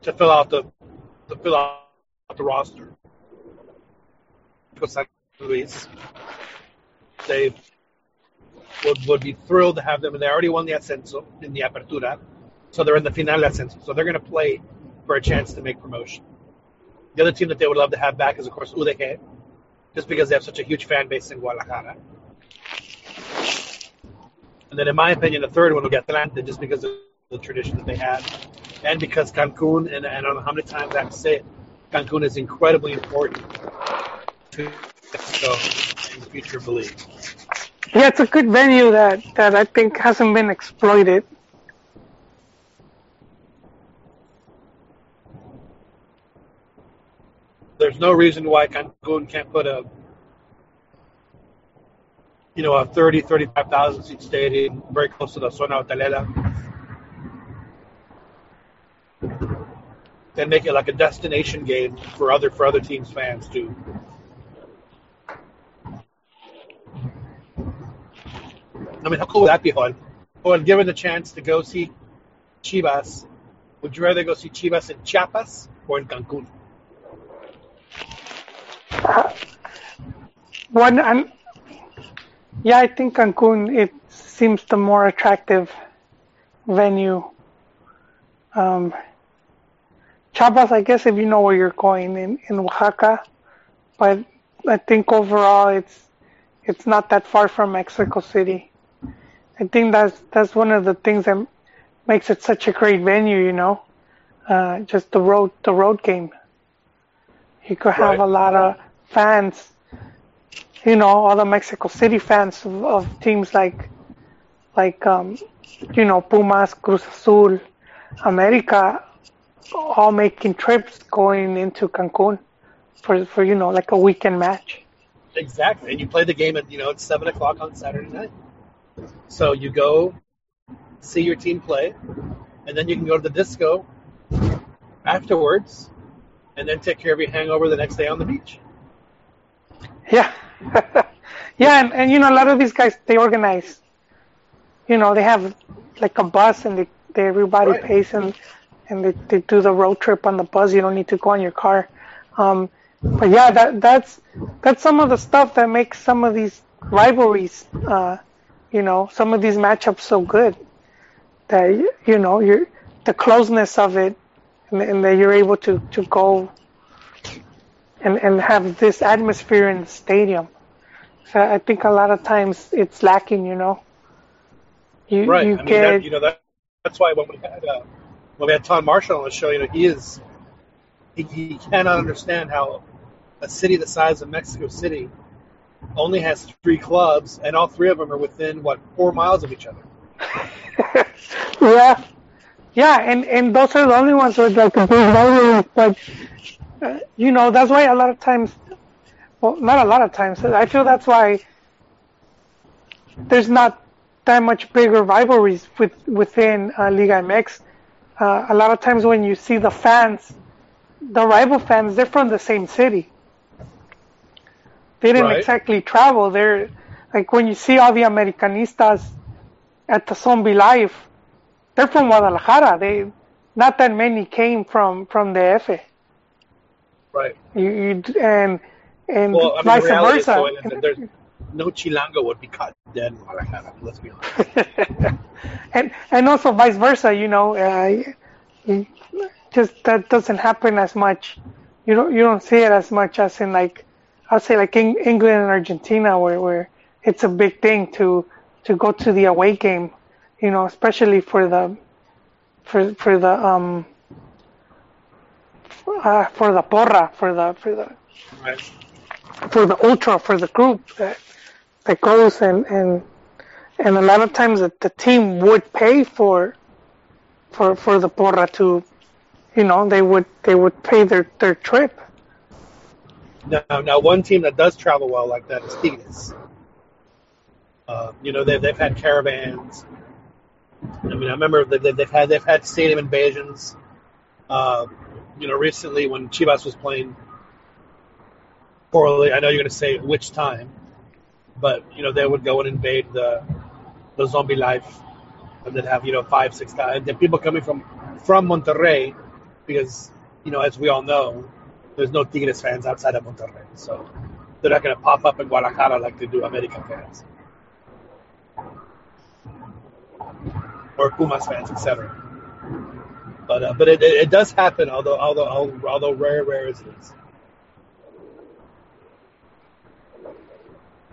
to fill out the to fill out the roster. Luis, they would, would be thrilled to have them, and they already won the Ascenso in the Apertura, so they're in the Final Ascenso, so they're going to play for a chance to make promotion. The other team that they would love to have back is, of course, UDG, just because they have such a huge fan base in Guadalajara. And then, in my opinion, the third one would be Atlante, just because of the tradition that they had, and because Cancun, and, and I don't know how many times I have to say it, Cancun is incredibly important to Mexico in the future of the league. yeah. It's a good venue that that I think hasn't been exploited. There's no reason why Cancun can't put a you know, a 30, 35,000 seat stadium very close to the zona hotelera. Then make it like a destination game for other for other teams' fans too. I mean, how cool would that be, Juan? Juan, given the chance to go see Chivas, would you rather go see Chivas in Chiapas or in Cancun? One, and yeah, I think Cancun it seems the more attractive venue. Um, Chiapas, I guess if you know where you're going in in Oaxaca, but I think overall it's it's not that far from Mexico City. I think that's that's one of the things that makes it such a great venue. You know, uh, just the road the road game. You could have Right. a lot of fans you know, all the Mexico City fans of, of teams like, like, um, you know, Pumas, Cruz Azul, America, all making trips going into Cancun for, for, you know, like a weekend match. Exactly, and you play the game at you know it's seven o'clock on Saturday night. So you go see your team play, and then you can go to the disco afterwards, and then take care of your hangover the next day on the beach. Yeah, yeah, and, and you know a lot of these guys they organize. You know they have like a bus and they, they everybody Right. pays and and they, they do the road trip on the bus. You don't need to go on your car. Um, but yeah, that that's that's some of the stuff that makes some of these rivalries, uh, you know, some of these matchups so good. That you- know, you're the closeness of it, and, and that you're able to to go and and have this atmosphere in the stadium. So I think a lot of times it's lacking. You know, you Right. you I mean, get that, you know that that's why when we had uh, when we had Tom Marshall on the show, you know, he is he, he cannot understand how a city the size of Mexico City only has three clubs, and all three of them are within what four miles of each other. yeah, yeah, and and those are the only ones with like a big rivalry. But uh, you know, that's why a lot of times, well, not a lot of times. I feel that's why there's not that much bigger rivalries with within uh, Liga MX. Uh, a lot of times when you see the fans, the rival fans, they're from the same city. They didn't Right. exactly travel. They're like when you see all the Americanistas at the Zombie Life, they're from Guadalajara. They not that many came from from the F. Right. You, you and and Well, I mean, vice the reality is, versa. Though, that there's no Chilango would be caught dead in Guadalajara. Let's be honest. and and also vice versa. You know, uh, just that doesn't happen as much. You don't you don't see it as much as in like I'll say like in England and Argentina where where it's a big thing to to go to the away game. You know, especially for the for for the um uh, for the porra for the for the Right. for the ultra for the group that that goes and and and a lot of times the, the team would pay for for for the porra to you know they would they would pay their their trip Now, now one team that does travel well like that is Tigres. Uh, you know, they've, they've had caravans. I mean, I remember that they- they've had they've had stadium invasions. Uh, you know, recently when Chivas was playing poorly, I know you're going to say which time, but you know they would go and invade the the zombie life, and they'd have you know five six guys, and then people coming from from Monterrey, because you know as we all know, there's no Tigres fans outside of Monterrey, so they're not going to pop up in Guadalajara like they do American fans or Pumas fans, etc. But uh, but it, it, it does happen, although although although rare rare as it is.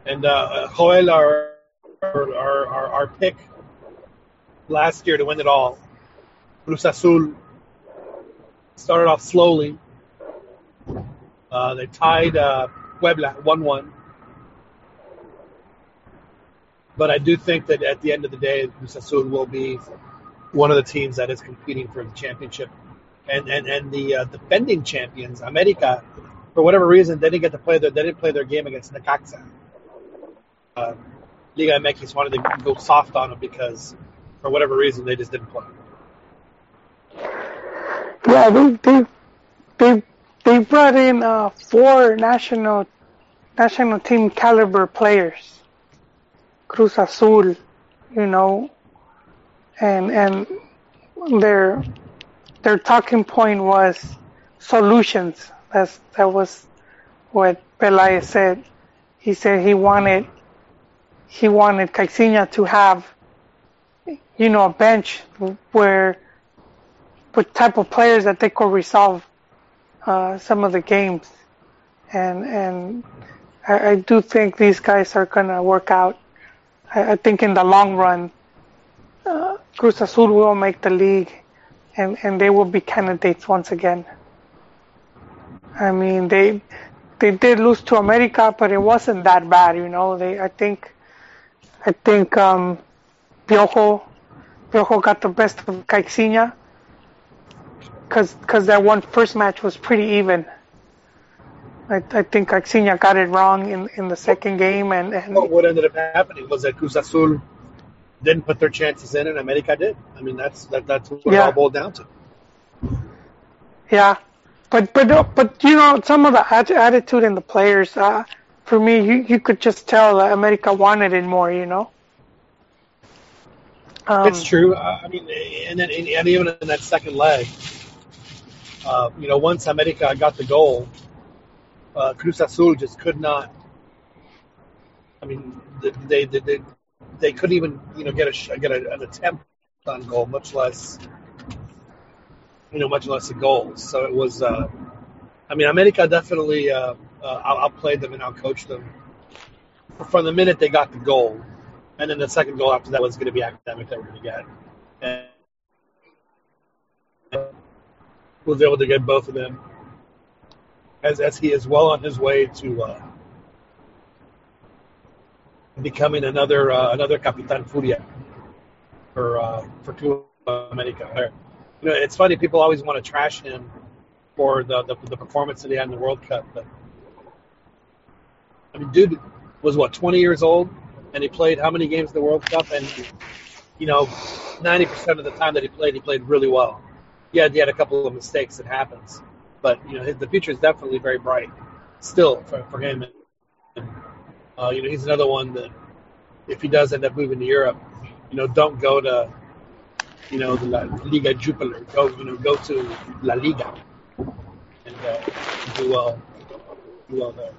And uh, Joel, our, our our our pick last year to win it all, Cruz Azul started off slowly. Uh, they tied uh, Puebla one-one, but I do think that at the end of the day, Cruz Azul will be one of the teams that is competing for the championship, and and and the uh, defending champions, America, for whatever reason, they didn't get to play their they didn't play their game against Necaxa. Uh, Liga MX wanted to go soft on them because, for whatever reason, they just didn't play. yeah they they they, they brought in uh, four national national team caliber players Cruz Azul you know and and their their talking point was solutions. That's that was what Pelaez said. He said he wanted he wanted Caixinha to have you know a bench where with type of players that they could resolve uh, some of the games, and and I, I do think these guys are gonna work out. I, I think in the long run, uh, Cruz Azul will make the league, and, and they will be candidates once again. I mean, they they did lose to America, but it wasn't that bad, you know. They I think I think um, Piojo Piojo got the best of Caixinha because that one first match was pretty even. I, I think Caixinha got it wrong in, in the second game, and, and what ended up happening was that Cruz Azul didn't put their chances in, and America did. I mean, that's that, that's what yeah. it all boiled down to. Yeah, but but but you know some of the attitude in the players. Uh, for me, you you could just tell that America wanted it more. You know. Um, it's true. Uh, I mean, and then and even in that second leg, uh, you know, once America got the goal, uh, Cruz Azul just could not. I mean, they they they, they couldn't even you know get a get a, an attempt on goal, much less you know much less a goal. So it was. Uh, I mean, America definitely uh, uh, outplayed them and I'll coach them from the minute they got the goal, and then the second goal after that was going to be academic that we're going to get. And was able to get both of them as as he is well on his way to uh, becoming another uh, another Capitan Furia for uh, for Club America. You know, it's funny people always want to trash him for the, the the performance that he had in the World Cup, but I mean, dude was what 20 years old, and he played how many games in the World Cup, and you know, 90% of the time that he played, he played really well. Yeah, he had a couple of mistakes. It happens but you know his, the future is definitely very bright still for, for him. And, uh, you know he's another one that if he does end up moving to Europe, you know don't go to you know the La Liga Jupiler. Go you know go to La Liga and uh, do well do well there.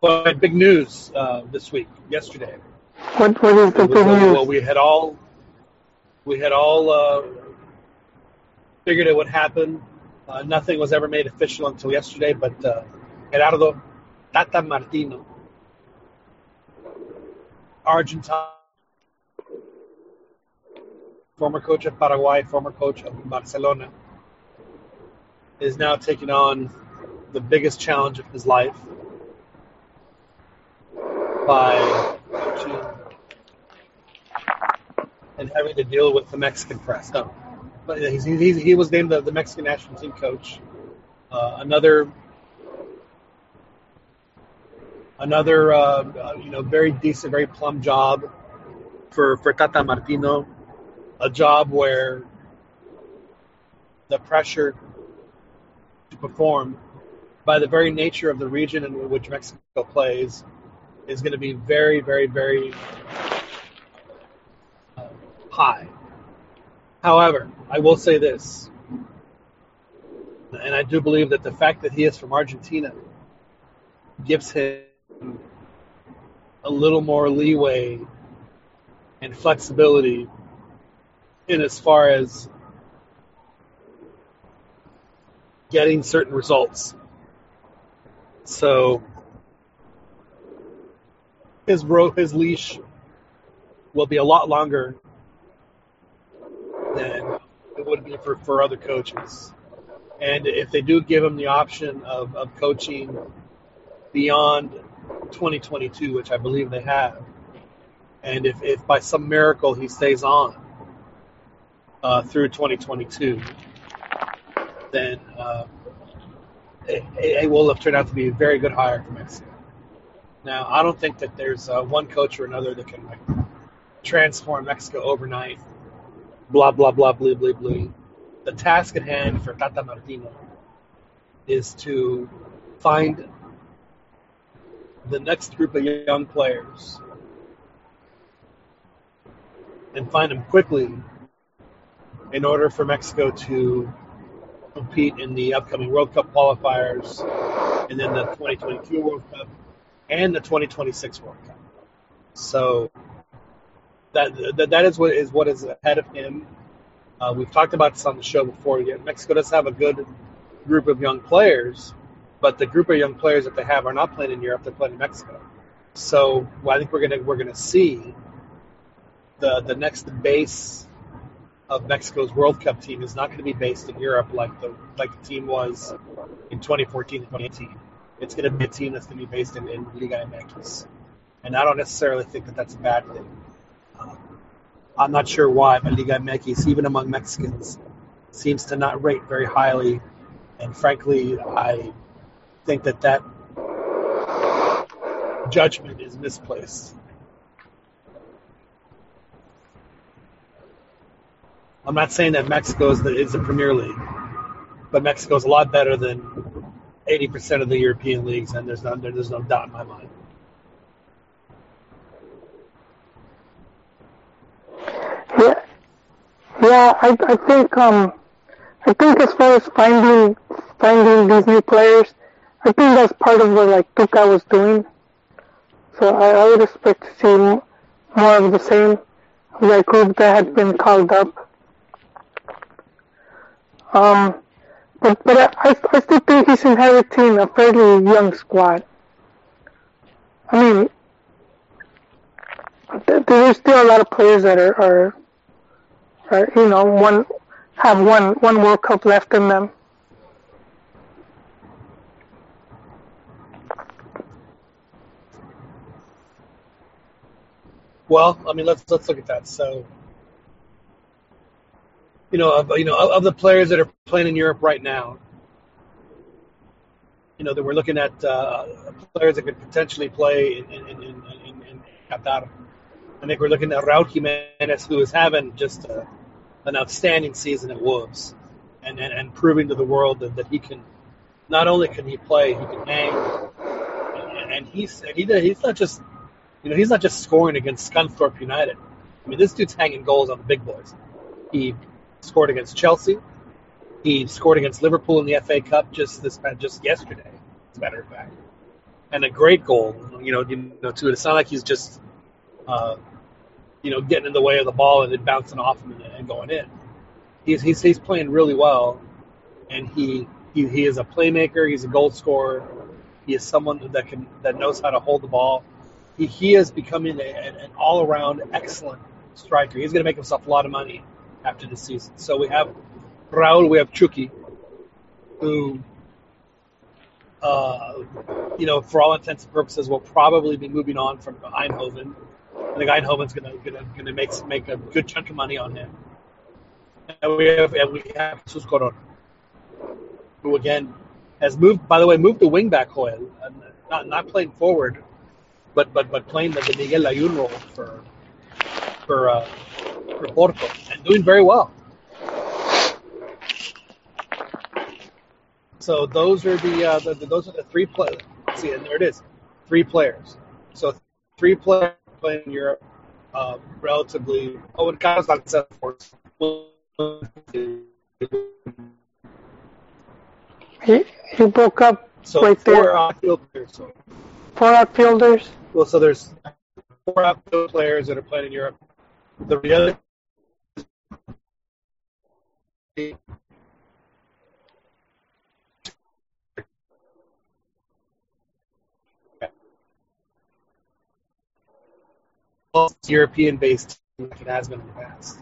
But big news uh, this week, yesterday. What, what is the big news? Well, we had all we had all uh, figured it would happen. Uh, nothing was ever made official until yesterday, but uh, Gerardo Tata Martino, Argentine, former coach of Paraguay, former coach of Barcelona, is now taking on the biggest challenge of his life by coaching and having to deal with the Mexican press. But he's, he's, he was named the, the Mexican national team coach. Uh, another another uh, uh, you know very decent, very plum job for for Tata Martino, a job where the pressure to perform by the very nature of the region in which Mexico plays is going to be very, very, very uh, high. However, I will say this, and I do believe that the fact that he is from Argentina gives him a little more leeway and flexibility in as far as getting certain results. So his rope, his leash will be a lot longer than it would be for, for other coaches. And if they do give him the option of, of coaching beyond 2022, which I believe they have, and if, if by some miracle he stays on uh, through 2022, then uh, it, it, will have turned out to be a very good hire for Mexico. Now, I don't think that there's uh, one coach or another that can like transform Mexico overnight blah blah blah blah blah blah. The task at hand for Tata Martino is to find the next group of young players and find them quickly in order for Mexico to compete in the upcoming World Cup qualifiers and then the 2022 World Cup and the 2026 World Cup. So that, that that is what is what is ahead of him. Uh, we've talked about this on the show before. Yeah, Mexico does have a good group of young players, but the group of young players that they have are not playing in Europe; they're playing in Mexico. So well, I think we're gonna we're gonna see the the next base of Mexico's World Cup team is not going to be based in Europe like the like the team was in 2014 and 2018. It's going to be a team that's going to be based in, in Liga MX, and I don't necessarily think that that's a bad thing. Um, I'm not sure why, but Liga MX, even among Mexicans, seems to not rate very highly And frankly, I think that that judgment is misplaced. I'm not saying that Mexico is the, is the Premier League, but Mexico is a lot better than 80% of the European leagues, and there's no, there's no doubt in my mind. Yeah, yeah. I, I think um, I think as far as finding finding these new players, I think that's part of what like Tuca was doing. So I, I would expect to see more of the same, like group that had been called up. Um, but but I, I still think he's inheriting a fairly young squad. I mean, there's still a lot of players that are, are, are you know, one have one one World Cup left in them. Well, I mean, let's let's look at that. So, you know, of you know of the players that are playing in Europe right now, you know, that we're looking at uh, players that could potentially play in in, in, in, in Qatar. I think we're looking at Raul Jimenez, who is having just a, an outstanding season at Wolves, and, and, and proving to the world that, that he can not only can he play, he can hang, and, he's he, he's not just you know he's not just scoring against Scunthorpe United. I mean, this dude's hanging goals on the big boys. He scored against Chelsea. He scored against Liverpool in the FA Cup just this just yesterday, as a matter of fact, and a great goal. You know, you know, too. It's not like he's just, uh, you know, getting in the way of the ball and then bouncing off him and, and going in. He's, he's he's playing really well, and he, he he is a playmaker. He's a goal scorer. He is someone that can that knows how to hold the ball. He he is becoming a, an all around excellent striker. He's going to make himself a lot of money after the season. So we have Raul, we have Chucky, who, uh, you know, for all intents and purposes, will probably be moving on from Eindhoven. I think Eindhoven's going to gonna, gonna make make a good chunk of money on him. And we have and we have Jesus Corona, who again has moved. By the way, moved to wingback Joel, not not playing forward, but but but playing the, the Miguel Layún role for for uh, Porto and doing very well. So those are the, uh, the, the those are the three players. See, and there it is, three players. So three players playing in Europe, uh, relatively. Oh, and Carlos Lanza, of course. He he broke up So right four there. outfielders. So, Four outfielders. well, so there's four outfield players that are playing in Europe. The other European based like it has been in the past.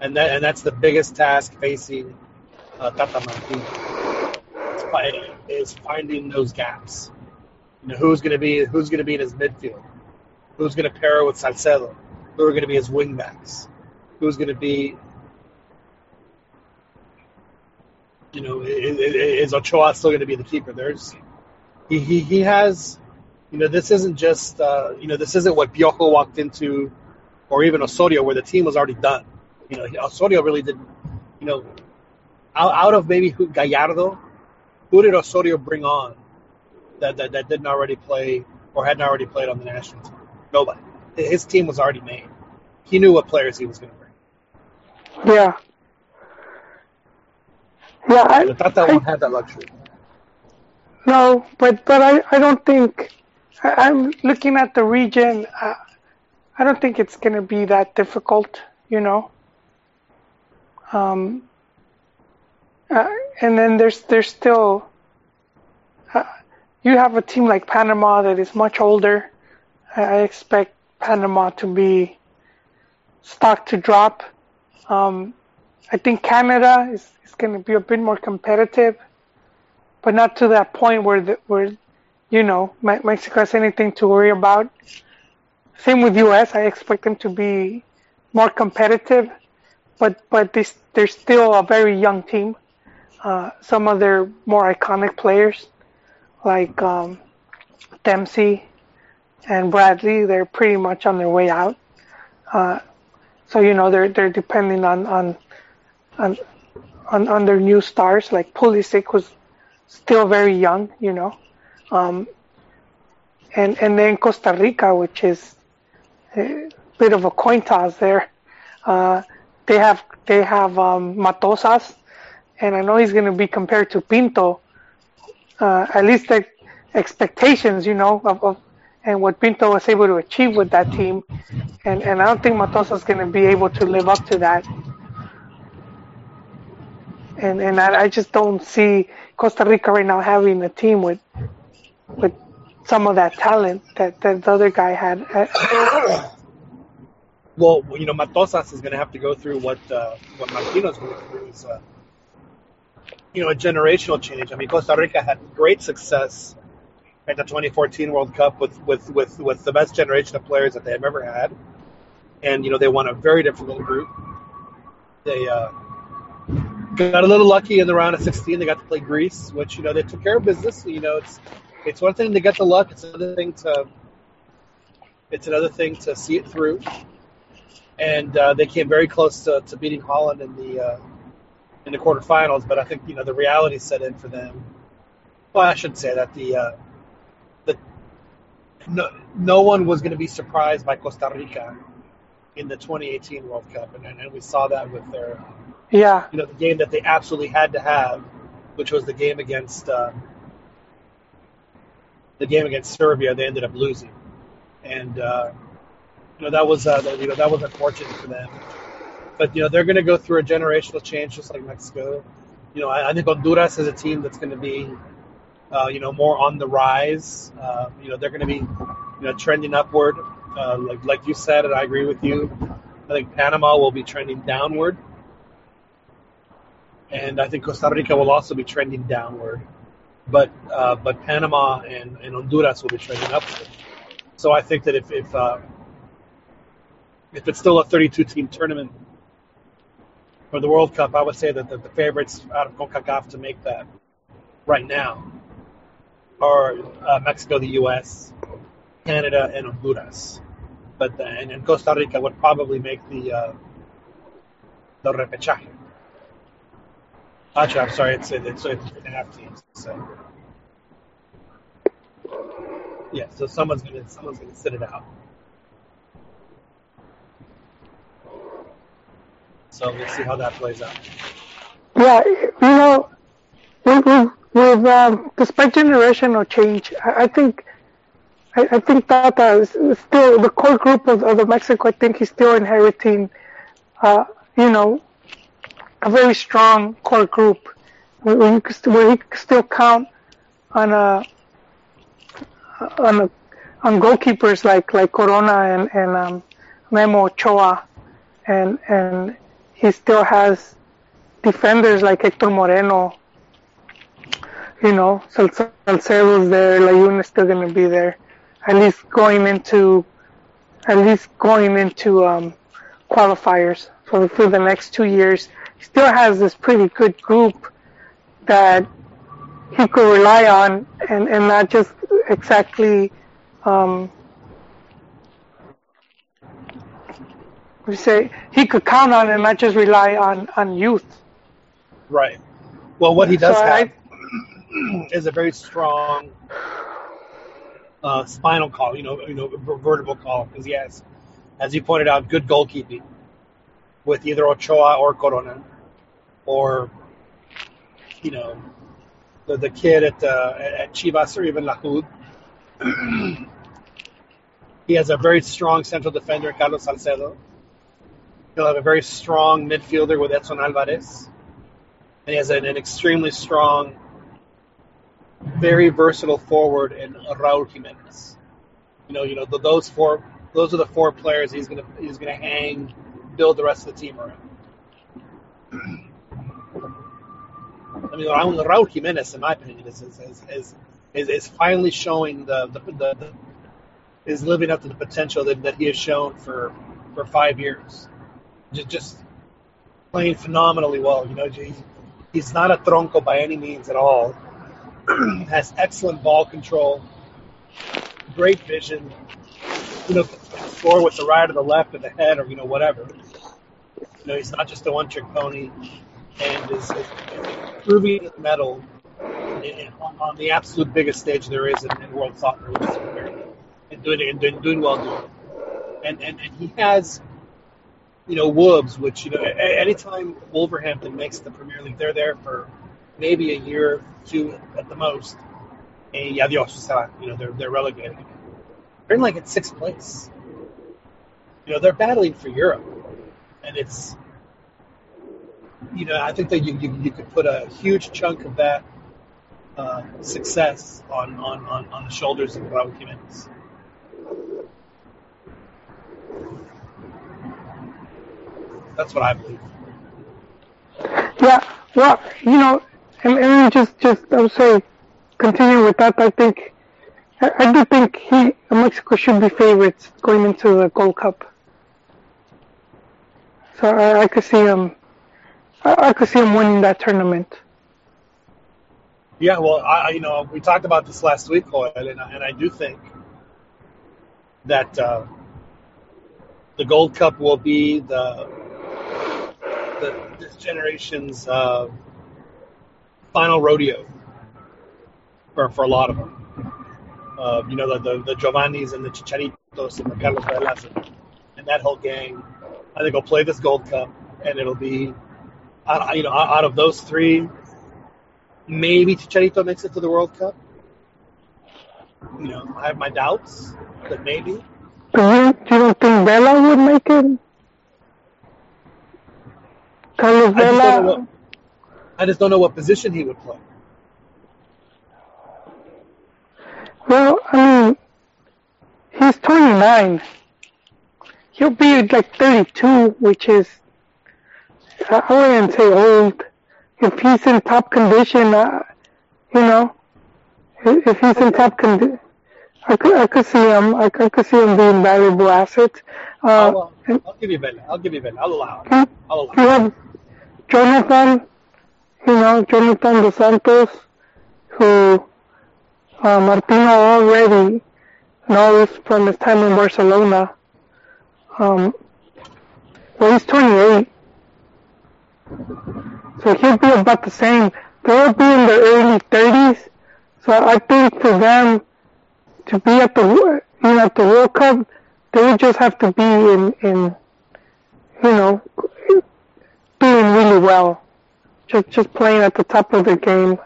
And that and that's the biggest task facing uh, Tata. Is finding those gaps. You know, who's going to be who's going to be in his midfield? Who's going to pair with Salcedo? Who are going to be his wingbacks? Who's going to be you know, is Ochoa still going to be the keeper? There's he, he, he has you know, this isn't just, uh, you know, this isn't what Piojo walked into, or even Osorio, where the team was already done. You know, Osorio really didn't, you know, out, out of maybe who, Gallardo, who did Osorio bring on that, that, that didn't already play or hadn't already played on the national team? Nobody. His team was already made. He knew what players he was going to bring. Yeah. Yeah, I, thought that won't have that luxury. No, but but I, I don't think I, I'm looking at the region. Uh, I don't think it's going to be that difficult, you know. Um, uh, and then there's there's still uh, you have a team like Panama that is much older. I expect Panama to be stock to drop. Um, I think Canada is, is going to be a bit more competitive but not to that point where the, where you know Mexico has anything to worry about. Same with U.S. I expect them to be more competitive, but but they, they're still a very young team. Uh, some of their more iconic players, like um, Dempsey and Bradley, they're pretty much on their way out. Uh, so you know they're they're depending on on on on, on their new stars. Like Pulisic was still very young, you know, um, and and then Costa Rica, which is a bit of a coin toss there. Uh, they have they have um, Matosas, and I know he's going to be compared to Pinto. Uh, at least the expectations, you know, of, of and what Pinto was able to achieve with that team, and and I don't think Matosas is going to be able to live up to that. And and I, I just don't see Costa Rica right now having a team with with some of that talent that, that the other guy had. well, you know, Matosas is going to have to go through what uh, what Martino's going to through is, uh, you know, a generational change. I mean, Costa Rica had great success at the 2014 World Cup with with with with the best generation of players that they have ever had, and you know, they won a very difficult group. They uh, got a little lucky in the round of 16. They got to play Greece, which you know they took care of business. You know, it's it's one thing to get the luck. It's another thing to it's another thing to see it through. And uh, they came very close to, to beating Holland in the uh, in the quarterfinals, but I think you know the reality set in for them. Well, I should say that the uh, no, no one was going to be surprised by Costa Rica in the 2018 World Cup, and, and we saw that with their yeah you know the game that they absolutely had to have, which was the game against um, the game against Serbia, they ended up losing, and uh, you know that was uh, you know that was unfortunate for them. But you know they're going to go through a generational change, just like Mexico. You know, I, I think Honduras is a team that's going to be, uh, you know, more on the rise. Uh, you know, they're going to be, you know, trending upward. Uh, like like you said, and I agree with you. I think Panama will be trending downward, and I think Costa Rica will also be trending downward but uh, but Panama and, and Honduras will be trending upward. So I think that if if, uh, if it's still a 32 team tournament for the World Cup, I would say that the, the favorites out of CONCACAF to make that right now are uh, Mexico, the U.S., Canada, and Honduras. But the, and, and Costa Rica would probably make the uh, the repechaje. Actually, I'm sorry, it's it's, it's three and a half teams. So yeah, so someone's gonna someone's gonna sit it out. So we'll see how that plays out. Yeah, you know, with with, with um, despite generational change, I, I think. I, I think that uh, still the core group of, of Mexico. I think he's still inheriting, uh, you know, a very strong core group where he where still count on a on a, on goalkeepers like like Corona and and um, Memo Ochoa, and and he still has defenders like Hector Moreno. You know, Salcedo's there, Layun is still going to be there, at least going into at least going into um, qualifiers for for the next two years He still has this pretty good group that he could rely on and, and not just exactly um, we say he could count on and not just rely on, on youth. Right. Well, what he does so have I, is a very strong uh, spinal call, you know, you know, vertebral column, because he has, as you pointed out, good goalkeeping with either Ochoa or Corona or you know the the kid at uh, at Chivas or even Lahoud. he has a very strong central defender, Carlos Salcedo. He'll have a very strong midfielder with Edson Alvarez, and he has an, an extremely strong, very versatile forward in Raúl Jiménez. You know, you know those four. Those are the four players he's gonna he's gonna hang, build the rest of the team around. I mean, Raul, Raul Jimenez, in my opinion, is is, is, is, is finally showing the, the, the, the, is living up to the potential that, that he has shown for for five years. Just, just playing phenomenally well. You know, he, he's not a tronco by any means at all. Has excellent ball control, great vision. You know, score with the right or the left or the head or you know whatever. You know, he's not just a one-trick pony, and is, is proving his medal in, on the absolute biggest stage there is in, in world soccer, which is America, and doing and doing, doing well doing. And, and and he has, you know, Wolves, which you know, anytime Wolverhampton makes the Premier League, they're there for maybe a year, two at the most. And adios, you know, they're they're relegated. They're in like at sixth place. You know, they're battling for Europe, and it's, you know, I think that you you, you could put a huge chunk of that uh, success on, on, on, on the shoulders of Raul Jimenez. That's what I believe. Yeah, well, you know, and, and just, just, I would say, continue with that. I think, I, I do think he, Mexico should be favorites going into the Gold Cup. So I, I could see him, I, I could see him winning that tournament. Yeah, well, I, you know, we talked about this last week, Joel, and, and I do think that uh, the Gold Cup will be the, the this generation's uh, final rodeo for for a lot of them. Uh, you know, the, the the Giovannis and the Chicharitos and the Carlos Velas and, and that whole gang. I think will play this Gold Cup, and it'll be, uh, you know, out of those three, maybe Chicharito makes it to the World Cup. You know, I have my doubts, but maybe. Do you, think Vela would make it? Carlos I just, don't know Vela? I just don't know what position he would play. Well, I mean, he's 29. He'll be like 32, which is, I wouldn't say old. If he's in top condition, uh, you know, if he's in top condition, I could, I could see him, I could, I could see him being valuable assets. Uh, I'll, uh, I'll give you Vela. I'll give you Vela. I'll allow it. I'll you allow it. have Jonathan, you know, Jonathan Dos Santos, who uh, Martino already knows from his time in Barcelona. Um, well, he's 28. So he'll be about the same. They'll be in their early 30s. So I think for them to be at the, you know, at the World Cup, they would just have to be in, in, you know, doing really well. Just, just playing at the top of their game.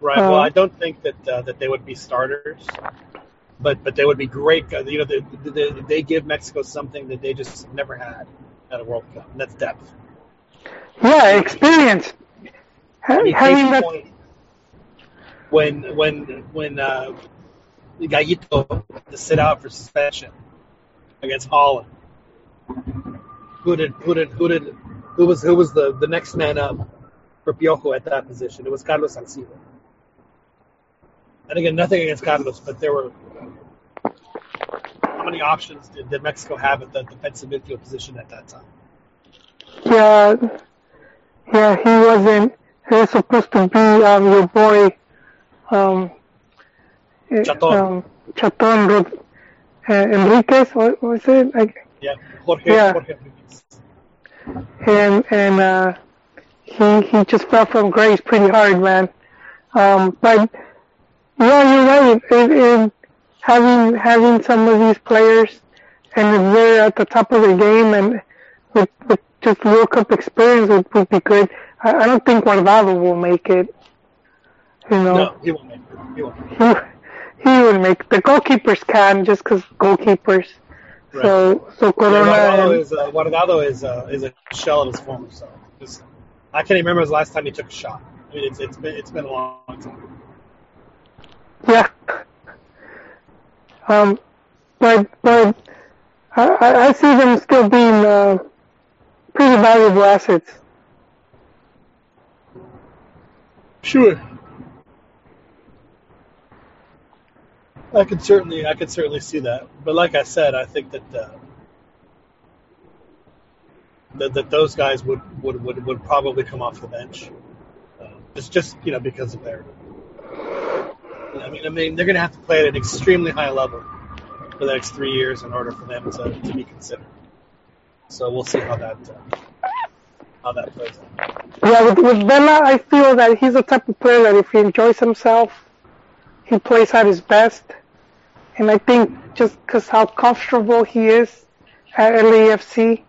Right. Well, Uh, I don't think that uh, that they would be starters, but but they would be great. You know, they, they, they give Mexico something that they just never had at a World Cup, and that's depth. Yeah, experience. I mean, Having that, point, when when when uh, Gallito had to sit out for suspension against Holland, who did who did who did who was who was the, the next man up for Piojo at that position? It was Carlos Salcido. And again, nothing against Carlos, but there were how many options did, did Mexico have at the defensive midfield position at that time? yeah, yeah, he wasn't. He was supposed to be um, your boy, um, eh, Chaton. um, Chaton uh, Enriquez. What was it? Like, Yeah, Jorge, Yeah. Jorge Enriquez. and and uh, he he just fell from grace pretty hard, man. Um, but yeah, you're right. In, it, having having some of these players and if they're at the top of their game and with, with just World Cup experience would, would be good. I, I don't think Guardado will make it. You know, No, he won't make it. He won't. Make it. he he would make the goalkeepers can just because goalkeepers. So so Corona. Guardado and- is uh, Guardado is uh, is a shell of his former self. Just- I can't even remember the last time he took a shot. I mean, it's it's been it's been a long time. Yeah. Um, but but I, I I see them still being uh, pretty valuable assets. Sure. I could certainly I could certainly see that, but like I said, I think that uh, that, that those guys would, would, would, would probably come off the bench. Uh, just just you know because of their. I mean, I mean they're going to have to play at an extremely high level for the next three years in order for them to, to be considered. So we'll see how that uh, how that plays out. Yeah, with, with Vela, I feel that he's the type of player that if he enjoys himself, he plays at his best. And I think just because how comfortable he is at LAFC,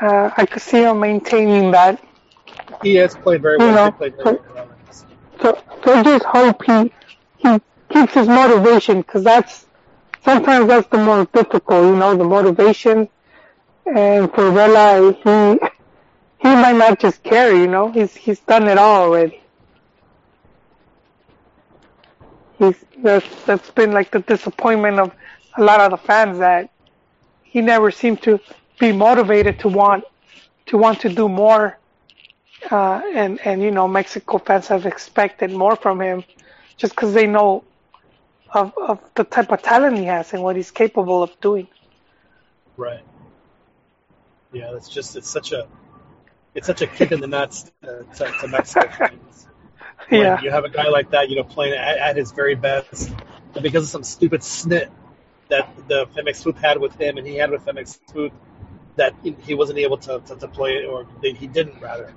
uh, I could see him maintaining that. He has played very well. You know, played very well. So, so I just hope he he keeps his motivation because that's sometimes that's the most difficult, you know, the motivation. And for Vela, he he might not just care, you know, he's he's done it all already. He's that's that's been like the disappointment of a lot of the fans that he never seemed to be motivated to want to want to do more uh, and and you know Mexico fans have expected more from him, just because they know of of the type of talent he has and what he's capable of doing. Right. Yeah, it's just it's such a it's such a kick in the nuts uh, to, to Mexico fans. Yeah, you have a guy like that, you know, playing at, at his very best, and because of some stupid snit that the Femexfut had with him, and he had with FMX Swoop, that he wasn't able to, to, to play, or they, he didn't rather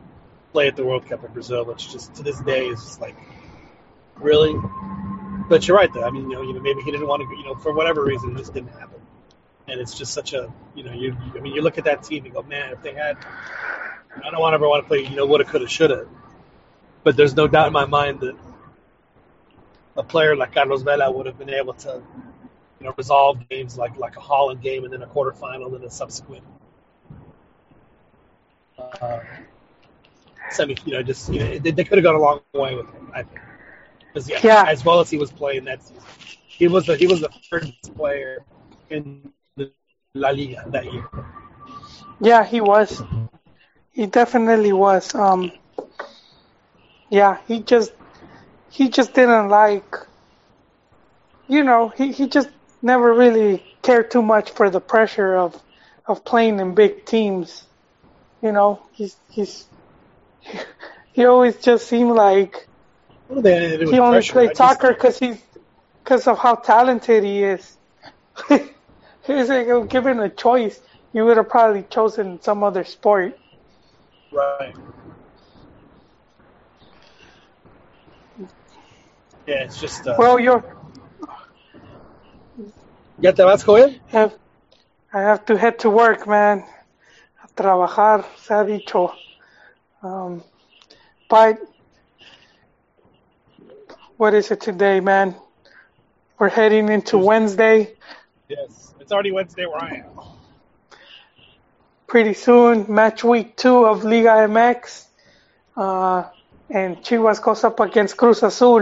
play at the World Cup in Brazil, which just to this day is just like really. But you're right, though. I mean, you know, you know, maybe he didn't want to, you know, for whatever reason, it just didn't happen. And it's just such a, you know, you, I mean, you look at that team and go, man, if they had, I don't want ever want to play, you know, woulda, coulda, shoulda. But there's no doubt in my mind that a player like Carlos Vela would have been able to, you know, resolve games like like a Holland game and then a quarterfinal and then a subsequent uh, semi. You know, just you know, they, they could have gone a long way with him. I think. 'Cause, yeah, Yeah. as well as he was playing that season, he was the he was the third best player in the La Liga that year. yeah, he was. He definitely was. Um, yeah, he just he just didn't like. You know, he he just never really cared too much for the pressure of of playing in big teams. You know, he's he's he always just seemed like Well, they to do he only pressure. Played soccer because he's because of how talented he is. He's like, given a choice, you would have probably chosen some other sport. Right. Yeah, it's just. Uh, Well, you're ¿Ya te vas, Joel? have I have to head to work, man. Trabajar, se ha dicho. Um, but what is it today, man? We're heading into Wednesday. Yes. It's already Wednesday where I am. pretty soon. Match week two of Liga MX. Uh, and Chivas goes up against Cruz Azul.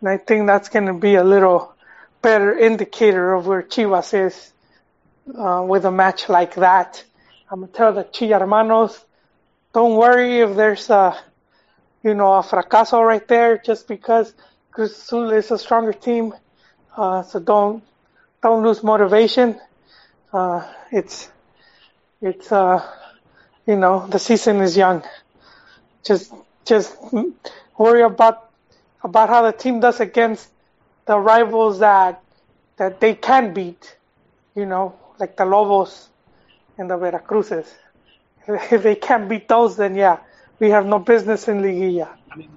And I think that's going to be a little better indicator of where Chivas is uh, with a match like that. I'm to tell the Chi Hermanos, don't worry if there's a, you know, a fracaso right there just because Cruz Azul is a stronger team. Uh, so don't, don't lose motivation. Uh, it's, it's uh you know the season is young just just worry about about how the team does against the rivals that that they can beat you know like the lobos and the veracruzes if they can't beat those then yeah we have no business in liguilla I mean,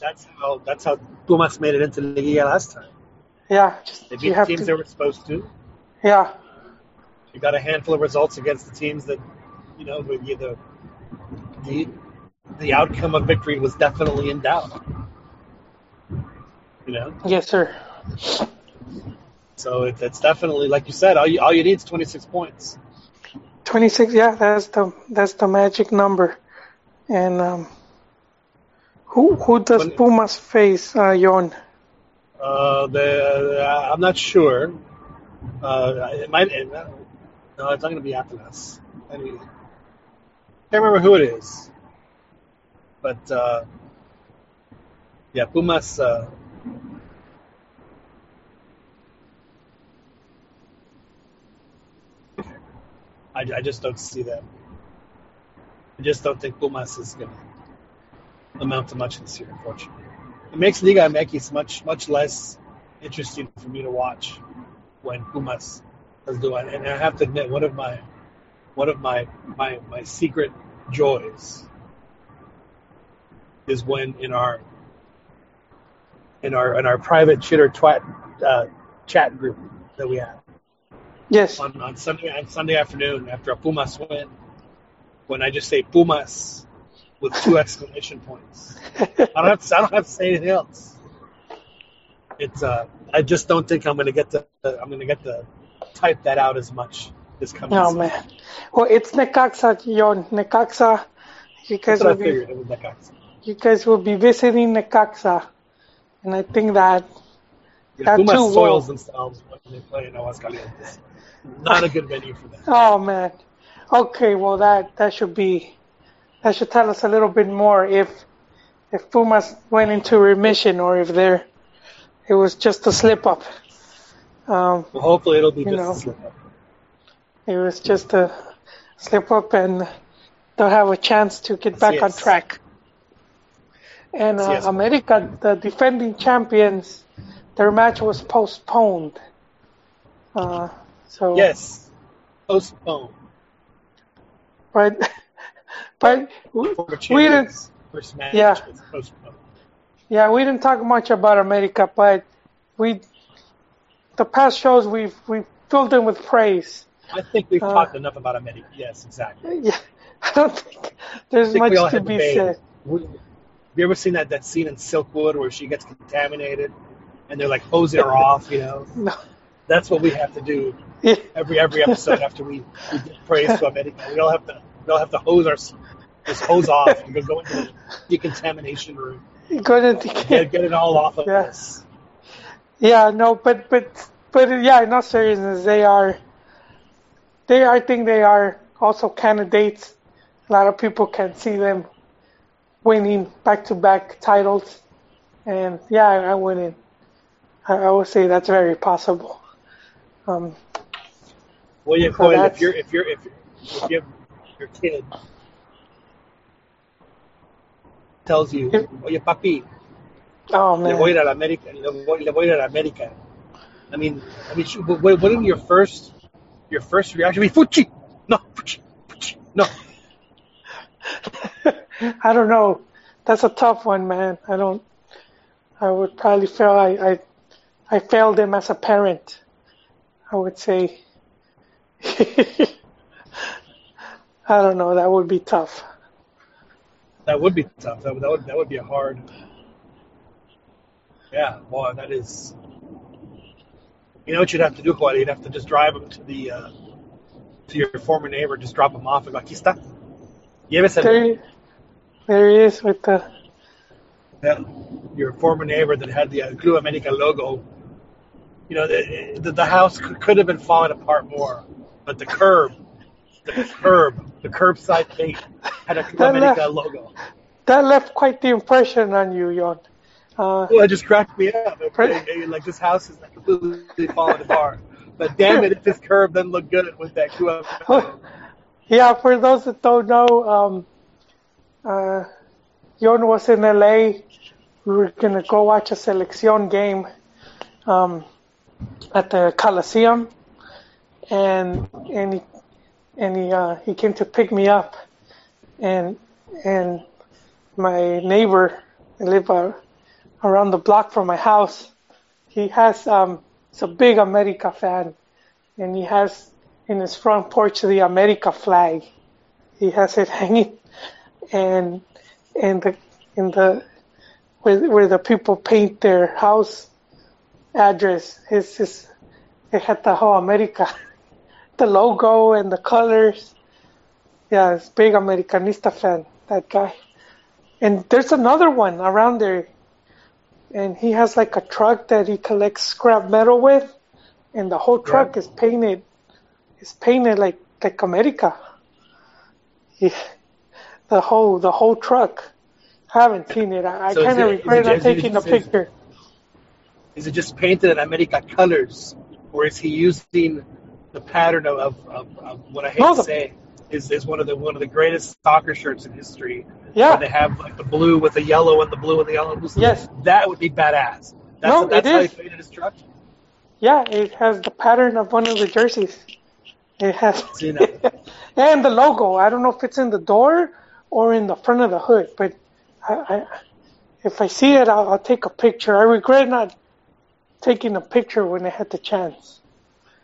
that's how that's how Pumas made it into Liguilla last time. yeah just They beat the teams to they were supposed to. yeah You got a handful of results against the teams that, you know, with you the the the outcome of victory was definitely in doubt. You know, yes sir so it, it's definitely like you said, all you all you need is 26 points. 26 yeah that's the that's the magic number and um who who does pumas face uh yon Uh, the uh, I'm not sure. Uh, it might. It, no, it's not going to be Atlas. I mean, can't remember who it is. But uh, yeah, Pumas. I, I just don't see that. I just don't think Pumas is going to amount to much this year, unfortunately. It makes Liga MX much much less interesting for me to watch when Pumas is doing. And I have to admit, one of my one of my my my secret joys is when in our in our in our private chitter twat uh, chat group that we have Yes. on, on Sunday on Sunday afternoon after a Pumas win, when I just say Pumas with two exclamation points. I don't have to, I don't have to say anything else. It's uh, I just don't think I'm gonna get to I'm gonna get to type that out as much this coming Oh man. Well, it's Necaxa, Yon. Necaxa. You guys will be figured. It was that guy. you guys will be visiting Necaxa, and I think that Yeah, That Pumas too will- soils themselves when they play in Aguascalientes. Not a good venue for that. Oh man. Okay, well that that should be that should tell us a little bit more if if Pumas went into remission or if they're it was just a slip up. Um, Well, hopefully it'll be just know. a slip up. it was just a slip up and they'll have a chance to get back on Yes. track. And uh, Yes. America, the defending champions, their match was postponed. Uh, so Yes, postpone. but but we, we didn't champions. First match Yeah. Yeah, we didn't talk much about America, but we the past shows we've we've filled in with praise. I think we've Uh, talked enough about America. Yes, exactly. Yeah, I don't think there's think much to be said. We- Have you ever seen that, that scene in Silkwood where she gets contaminated and they're like hosing her off? You know, No. That's what we have to do every every episode after we, we give praise to America. We all have to we all have to hose our just hose off and go, go into the decontamination room, Good get, get it all off of Yeah. us. Yeah, no, but but but yeah, in all seriousness, they are. They, I think they are also candidates. A lot of people can see them winning back-to-back titles, and yeah, I, I wouldn't. I, I would say that's very possible. Um, Well, yeah, So if you're if you're if, if you have your kid tells you, "Oye, papi, oh le voy a man, ir a la América, le voy, le voy a ir a la América." I mean, I mean, what, what your first your first reaction be? Fuchi, no, fuchi, fuchi, no. I don't know. That's a tough one, man. I don't. I would probably feel I I, I failed them as a parent. I would say. I don't know. That would be tough. That would be tough. That would that would, that would be a hard. Yeah, boy, that is. You know what you'd have to do, Juan? You'd have to just drive them to the uh, to your former neighbor, just drop them off, and go, aquí está. Lléveselo. There, there he is with the. that your former neighbor that had the uh, Club America logo, you know, the, the, house could, have been falling apart more, but the curb, the curb, the curbside paint had a Club That America left- logo. That left quite the impression on you, Yon. Uh, Well, it just cracked me up. It- it- it- like this house is completely falling apart. But damn it, if this curb doesn't look good with that Club Yeah, for those that don't know, um, uh, Yon was in LA. We were gonna go watch a selección game um, at the Coliseum, and and he and he uh, he came to pick me up, and and my neighbor, I live uh, around the block from my house. He has um, he's a big America fan, and he has in his front porch the America flag. He has it hanging, and and the in the where where the people paint their house address. His his it had the whole America, the logo and the colors. Yeah, it's big Americanista fan. That guy. And there's another one around there, and he has like a truck that he collects scrap metal with, and the whole truck Yeah. is painted. It's painted like like America. Yeah, the whole the whole truck. I haven't seen it. I, I So is kind of regret it- not is taking the is it- picture. Is it just painted in America colors, or is he using the pattern of, of, of, of what I hate No, to say is, is one of the one of the greatest soccer shirts in history. Yeah. They have like the blue with the yellow and the blue and the yellow. Yes. That would be badass. That's, No, that's it how is. he painted his truck. Yeah, it has the pattern of one of the jerseys. It has See and the logo. I don't know if it's in the door or in the front of the hood, but I, I if I see it, I'll, I'll take a picture. I regret not taking a picture when they had the chance.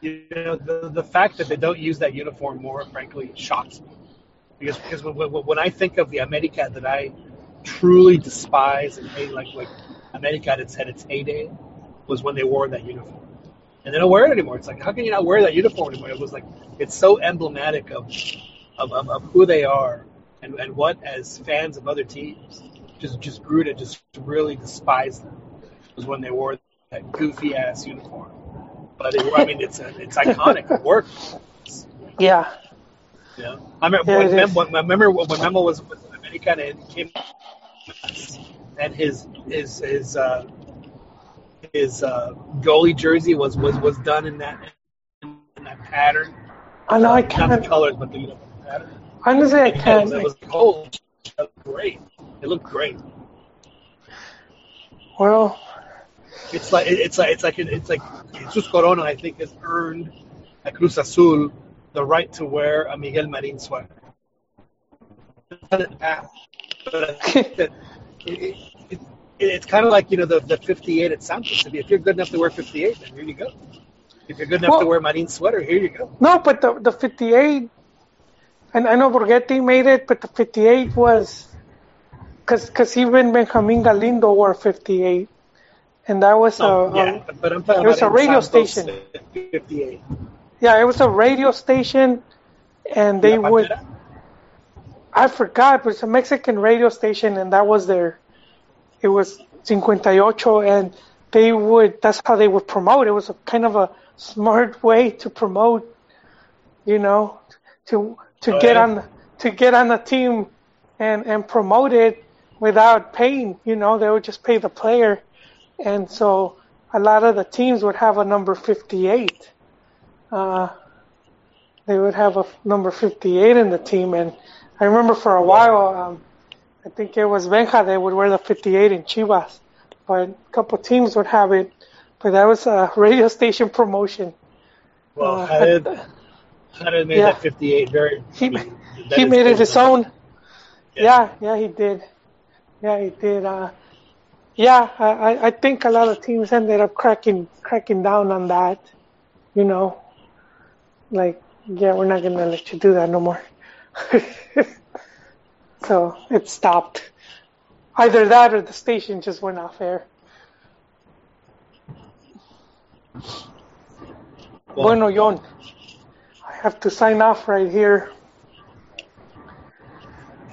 you know, the, the fact that they don't use that uniform more, frankly, shocks me. Because because when, I think of the America that I truly despise and hate, like like America at its had its heyday, was when they wore that uniform, and they don't wear it anymore. It's like how can you not wear that uniform anymore? It was like it's so emblematic of of, of, of who they are and, and what as fans of other teams just just grew to just really despise them was when they wore that goofy ass uniform. But it, I mean, it's it's iconic. It works. Yeah, know? I remember, Yeah, when, Mem, when, I remember when Memo was with America and he came, and his his his uh, his uh, goalie jersey was, was, was done in that in that pattern. I know I Not the can't. colors, but the uniform pattern. Honestly, I can't. it was oh, it looked great. It looked great. Well, It's like it's like it's like it's like Jesus Corona. I think has earned at Cruz Azul the right to wear a Miguel Marin sweater. It in the past. But I think that it, it, it, it's kind of like you know the, the 58 at Santos. If you're good enough to wear 58, then here you go. If you're good enough Well- to wear Marin sweater, here you go. no, but the the 58, and I know Borgetti made it, but the 58 was because because even Benjamin Galindo wore 58, and that was a, Oh, a- yeah, but, but I'm talking it was a radio station. 58. yeah, it was a radio station, and they would. I forgot, but it's a Mexican radio station, and that was their. It was 58, and they would. That's how they would promote. It was a kind of a smart way to promote. You know, to to Oh, get yeah. on to get on the team, and and promote it without paying. You know, they would just pay the player, and so a lot of the teams would have a number 58. Uh, they would have a f- number 58 in the team, and I remember for a while, um, I think it was Benja that would wear the 58 in Chivas, but a couple teams would have it. But that was a radio station promotion. Well, Uh, Jared, Jared made yeah. that 58 very. He he made it his own. Yeah. Yeah, yeah, he did. Yeah, he did. Uh, yeah, I, I- think a lot of teams ended up cracking cracking down on that. You know, like yeah, we're not gonna let you do that no more. so it stopped. Either that or the station just went off air. Well, Bueno, Yon, I have to sign off right here.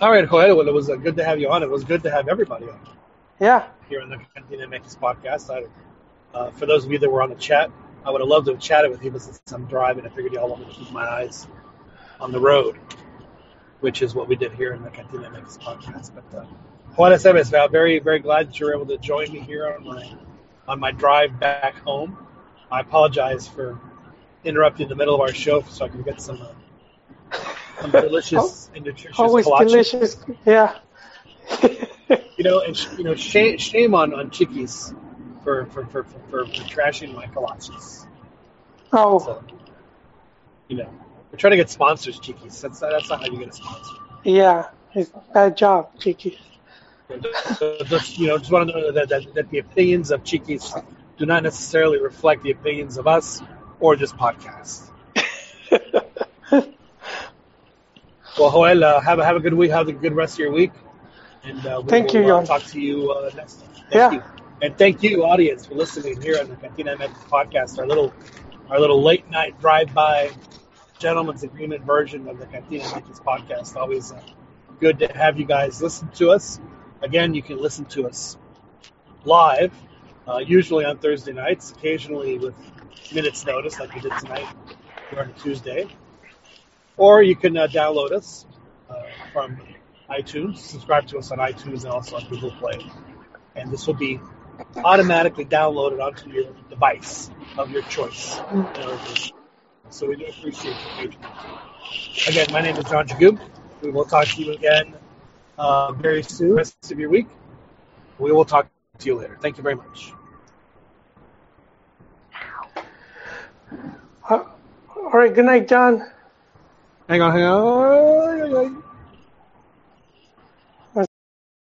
All right, Joel. Well, it was uh, good to have you on. It was good to have everybody on Yeah, here on the Cantina MX podcast. I, uh, for those of you that were on the chat, I would have loved to have chatted with you, but since I'm driving, I figured y'all wanted to keep my eyes on the road, which is what we did here in the Cantina MX podcast. But uh, Juan Aceves, I'm very, very glad that you were able to join me here on my on my drive back home. I apologize for interrupting the middle of our show so I can get some, uh, some delicious and nutritious always kolache. delicious. Yeah. You know, and sh- you know, shame, shame on on Chickies for for, for, for, for, for trashing my kolaches. oh, So, you know, we're trying to get sponsors, Chickies. That's that's not how you get a sponsor. yeah. It's bad job. So just you know, just want to know that, that that the opinions of Chickies do not necessarily reflect the opinions of us or this podcast. Well, Joel, uh, have a have a good week. Have a good rest of your week. And uh, Thank you, uh, talk to you uh, next time. Thank Yeah. you. And thank you, audience, for listening here on the Cantina MX podcast. Our little our little late night drive by gentleman's agreement version of the Cantina MX podcast. Always uh, good to have you guys listen to us. Again, you can listen to us live, uh, usually on Thursday nights, occasionally with minutes notice, like we did tonight on Tuesday. Or you can uh, download us uh, from iTunes, subscribe to us on iTunes and also on Google Play. And this will be automatically downloaded onto your device of your choice. So we do appreciate your patronage. Again, my name is John Jagoob. We will talk to you again uh, very soon, rest of your week. We will talk to you later. Thank you very much. Uh, all right. Good night, John. Hang on, hang on.